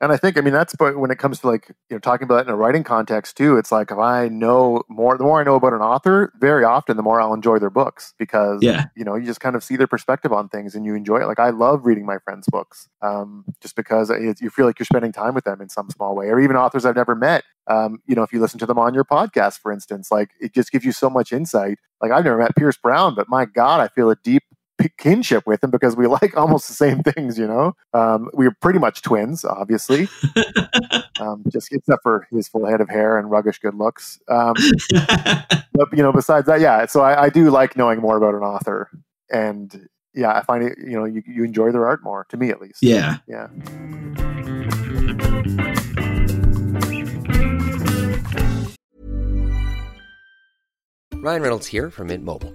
and I think, I mean, that's but when it comes to like, you know, talking about that in a writing context too, it's like if I know more, the more I know about an author, very often the more I'll enjoy their books because, yeah. you know, you just kind of see their perspective on things and you enjoy it. Like I love reading my friends' books um, just because it, you feel like you're spending time with them in some small way, or even authors I've never met. Um, you know, if you listen to them on your podcast, for instance, like it just gives you so much insight. Like I've never met Pierce Brown, but my God, I feel a deep kinship with him because we like almost the same things, you know. Um, we are pretty much twins, obviously, um, just except for his full head of hair and ruggish good looks. Um, but you know, besides that, yeah. So I, I, do like knowing more about an author, and yeah, I find it. You know, you, you enjoy their art more, to me at least. Yeah, yeah. Ryan Reynolds here from Mint Mobile.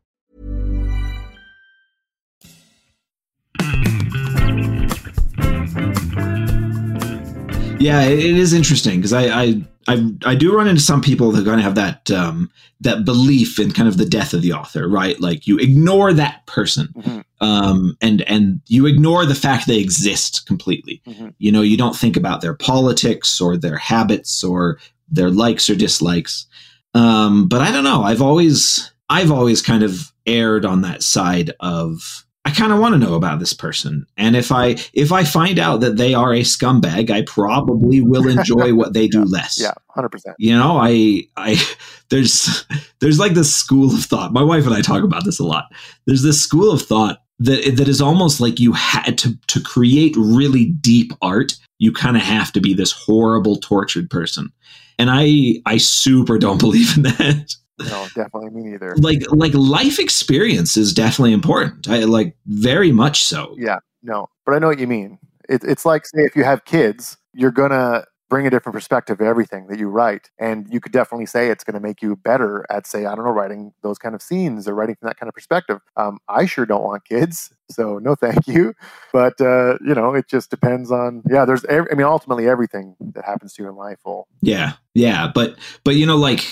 Yeah, it is interesting because I, I I I do run into some people that kind of have that um, that belief in kind of the death of the author, right? Like you ignore that person, mm-hmm. um, and and you ignore the fact they exist completely. Mm-hmm. You know, you don't think about their politics or their habits or their likes or dislikes. Um, but I don't know. I've always I've always kind of erred on that side of I kind of want to know about this person. And if I if I find out that they are a scumbag, I probably will enjoy what they do less. Yeah, hundred percent. You know, I I there's there's like this school of thought. My wife and I talk about this a lot. There's this school of thought that that is almost like you had to to create really deep art, you kind of have to be this horrible tortured person. And I I super don't believe in that. No, definitely me neither. Like like life experience is definitely important. I like very much so. Yeah, no, but I know what you mean. It, it's like say if you have kids, you're gonna bring a different perspective to everything that you write, and you could definitely say it's going to make you better at say I don't know writing those kind of scenes or writing from that kind of perspective. Um, I sure don't want kids, so no thank you. But uh, you know, it just depends on yeah. There's I mean, ultimately everything that happens to you in life will yeah yeah, but but you know like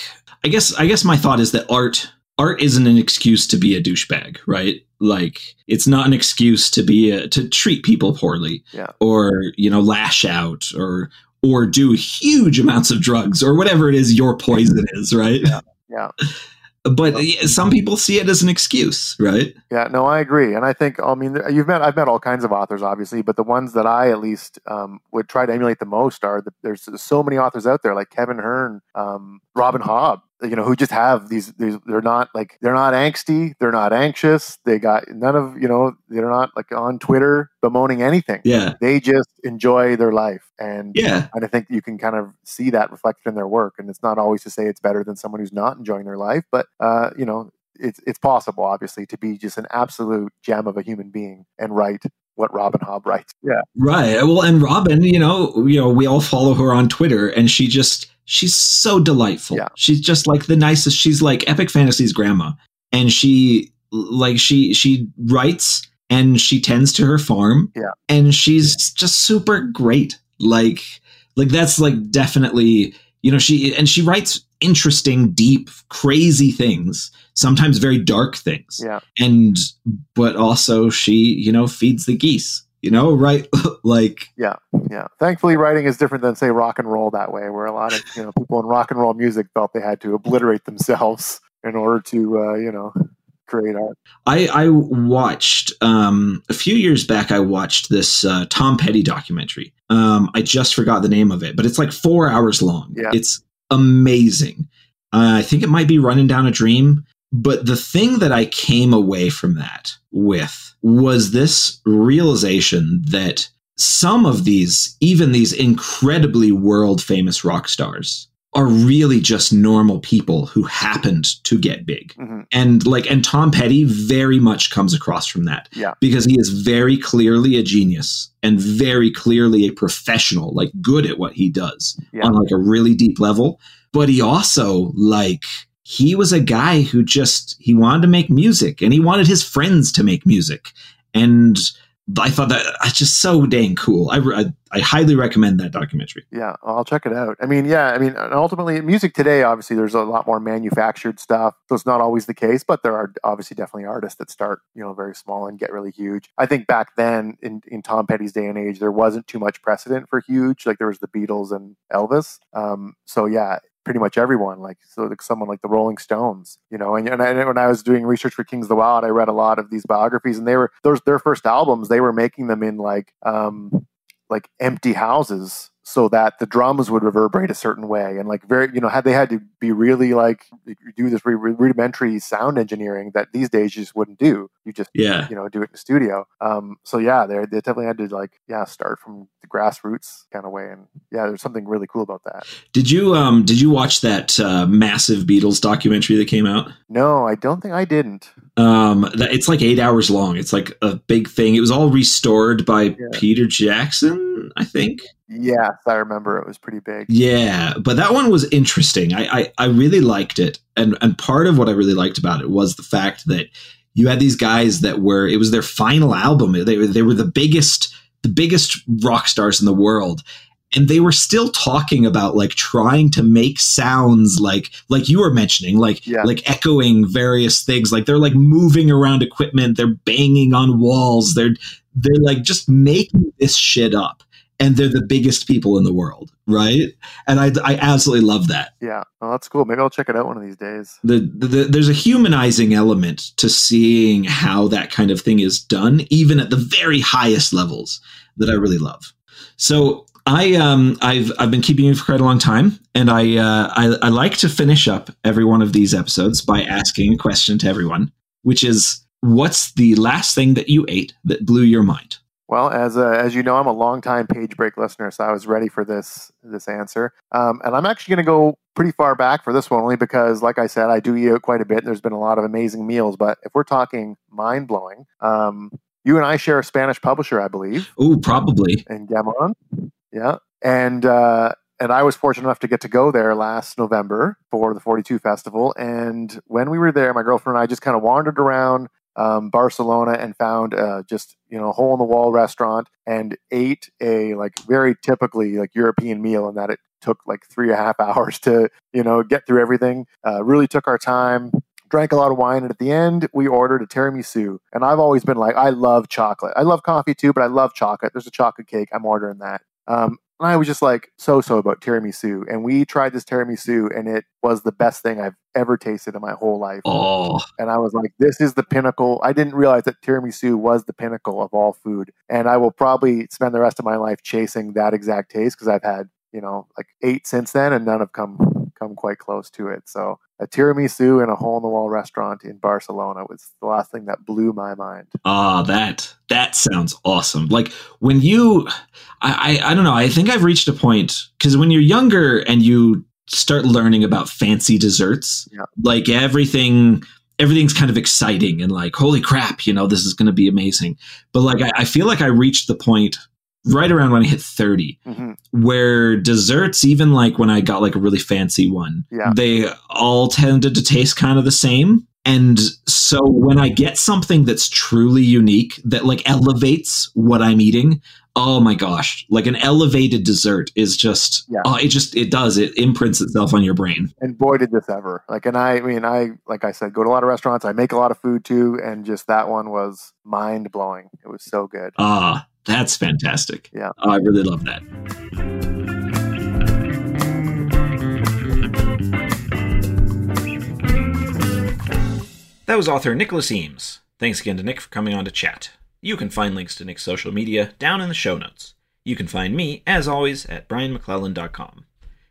I guess I guess my thought is that art art isn't an excuse to be a douchebag, right? Like it's not an excuse to be a, to treat people poorly yeah or you know lash out or or do huge amounts of drugs or whatever it is your poison is, right? Yeah. yeah. But yeah, some people see it as an excuse, right? Yeah, no, I agree, and I think I mean you've met I've met all kinds of authors, obviously, but the ones that I at least um, would try to emulate the most are the, there's so many authors out there like Kevin Hearne, um, Robin Hobb, you know, who just have these, these. They're not like they're not angsty, they're not anxious. They got none of you know they're not like on Twitter bemoaning anything. Yeah, they just enjoy their life, and yeah, and I think you can kind of see that reflected in their work. And it's not always to say it's better than someone who's not enjoying their life, but uh, you know, it's it's possible, obviously, to be just an absolute gem of a human being and write what Robin Hobb writes. Yeah. Right. Well, and Robin, you know, you know, we all follow her on Twitter and she just she's so delightful. Yeah. She's just like the nicest. She's like Epic Fantasy's grandma. And she like she she writes and she tends to her farm. Yeah. And she's just super great. Like like that's like definitely, you know, she and she writes interesting, deep, crazy things, sometimes very dark things. Yeah. And but also she, you know, feeds the geese. You know, right? like yeah, yeah. Thankfully, writing is different than say rock and roll that way, where a lot of you know people in rock and roll music felt they had to obliterate themselves in order to uh, you know create art. I, I watched um, a few years back. I watched this uh, Tom Petty documentary. Um, I just forgot the name of it, but it's like four hours long. Yeah. It's amazing. Uh, I think it might be Running Down a Dream. But the thing that I came away from that with was this realization that some of these, even these incredibly world famous rock stars, are really just normal people who happened to get big. Mm-hmm. And like and Tom Petty very much comes across from that. Yeah. Because he is very clearly a genius and very clearly a professional, like good at what he does Yeah. on like a really deep level, but he also like he was a guy who just he wanted to make music and he wanted his friends to make music and I thought that that's just so dang cool. I, I, I highly recommend that documentary. Yeah, I'll check it out. I mean, yeah, I mean, ultimately, music today, obviously, there's a lot more manufactured stuff, so it's not always the case. But there are obviously definitely artists that start, you know, very small and get really huge. I think back then, in in Tom Petty's day and age, there wasn't too much precedent for huge. Like there was the Beatles and Elvis. Um, so yeah, pretty much everyone, like so like someone like the Rolling Stones, you know. And, and I, when I was doing research for Kings of the Wild, I read a lot of these biographies, and they were those their first albums. They were making them in like um, like empty houses so that the drums would reverberate a certain way. And like very you know had they had to be really like do this rudimentary sound engineering that these days you just wouldn't do. You just yeah. you know do it in the studio. Um so yeah they they definitely had to like yeah start from the grassroots kind of way. And yeah there's something really cool about that. Did you um did you watch that uh, massive beatles documentary that came out? No i don't think i didn't. Um it's like eight hours long. It's like a big thing. It was all restored by yeah. peter jackson i think Yes, I remember it was pretty big. Yeah, but that one was interesting. I, I, I really liked it, and and part of what I really liked about it was the fact that you had these guys that were it was their final album. They were they were the biggest the biggest rock stars in the world, and they were still talking about like trying to make sounds like like you were mentioning like yeah. like echoing various things. Like they're like moving around equipment, they're banging on walls, they're they're like just making this shit up and they're the biggest people in the world, right? And I, I absolutely love that. Yeah, well, that's cool. Maybe I'll check it out one of these days. The, the, there's a humanizing element to seeing how that kind of thing is done, even at the very highest levels, that I really love. So I um I've I've been keeping you for quite a long time, and I uh, I, I like to finish up every one of these episodes by asking a question to everyone, which is, what's the last thing that you ate that blew your mind? Well, as uh, as you know, I'm a longtime page break listener, so I was ready for this this answer. Um, and I'm actually going to go pretty far back for this one, only because, like I said, I do eat out quite a bit. There's been a lot of amazing meals, but if we're talking mind blowing, um, you and I share a Spanish publisher, I believe. Oh, probably. In Gamon, yeah, and uh, and I was fortunate enough to get to go there last November for the 42 festival. And when we were there, my girlfriend and I just kind of wandered around um, Barcelona and found uh, just you know a hole in the wall restaurant and ate a like very typically like European meal and that it took like three and a half hours to you know get through everything. Uh, really took our time. Drank a lot of wine, and at the end, we ordered a tiramisu. And I've always been like, I love chocolate. I love coffee too, but I love chocolate. There's a chocolate cake. I'm ordering that. Um, and I was just like so so about tiramisu. And we tried this tiramisu, and it was the best thing I've ever tasted in my whole life. Oh, And I was like, this is the pinnacle. I didn't realize that tiramisu was the pinnacle of all food. And I will probably spend the rest of my life chasing that exact taste because I've had, you know, like eight since then and none have come come quite close to it. So a tiramisu in a hole in the wall restaurant in Barcelona was the last thing that blew my mind. Ah, that that sounds awesome. Like when you, I, I, I don't know. I think I've reached a point because when you're younger and you start learning about fancy desserts, Yeah. like everything, everything's kind of exciting and like, holy crap, you know, this is going to be amazing. But like, I, I feel like I reached the point right around when I hit 30 hmm where desserts, even like when I got like a really fancy one, Yeah. they all tended to taste kind of the same. And so when I get something that's truly unique that like elevates what I'm eating, oh my gosh, like an elevated dessert is just, Yeah. oh, it just, it does, it imprints itself on your brain. And boy, did this ever. Like, and I, I mean, I, like I said, go to a lot of restaurants. I make a lot of food too. And just that one was mind blowing. It was so good. Ah, that's fantastic. Yeah. Oh, I really love that. That was author Nicholas Eames. Thanks again to Nick for coming on to chat. You can find links to Nick's social media down in the show notes. You can find me, as always, at brianmcclellan.com.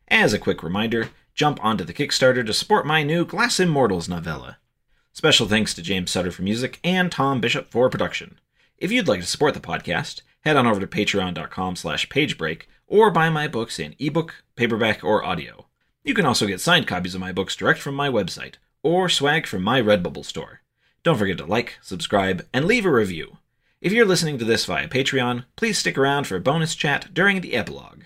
As a quick reminder, jump onto the Kickstarter to support my new Glass Immortals novella. Special thanks to James Sutter for music and Tom Bishop for production. If you'd like to support the podcast, head on over to patreon.com slash pagebreak or buy my books in ebook, paperback, or audio. You can also get signed copies of my books direct from my website, or swag from my Redbubble store. Don't forget to like, subscribe, and leave a review. If you're listening to this via Patreon, please stick around for a bonus chat during the epilogue.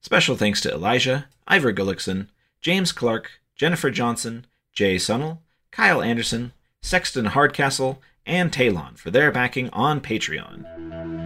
Special thanks to Elijah, Ivor Gullickson, James Clark, Jennifer Johnson, Jay Sunnell, Kyle Anderson, Sexton Hardcastle, and Talon for their backing on Patreon.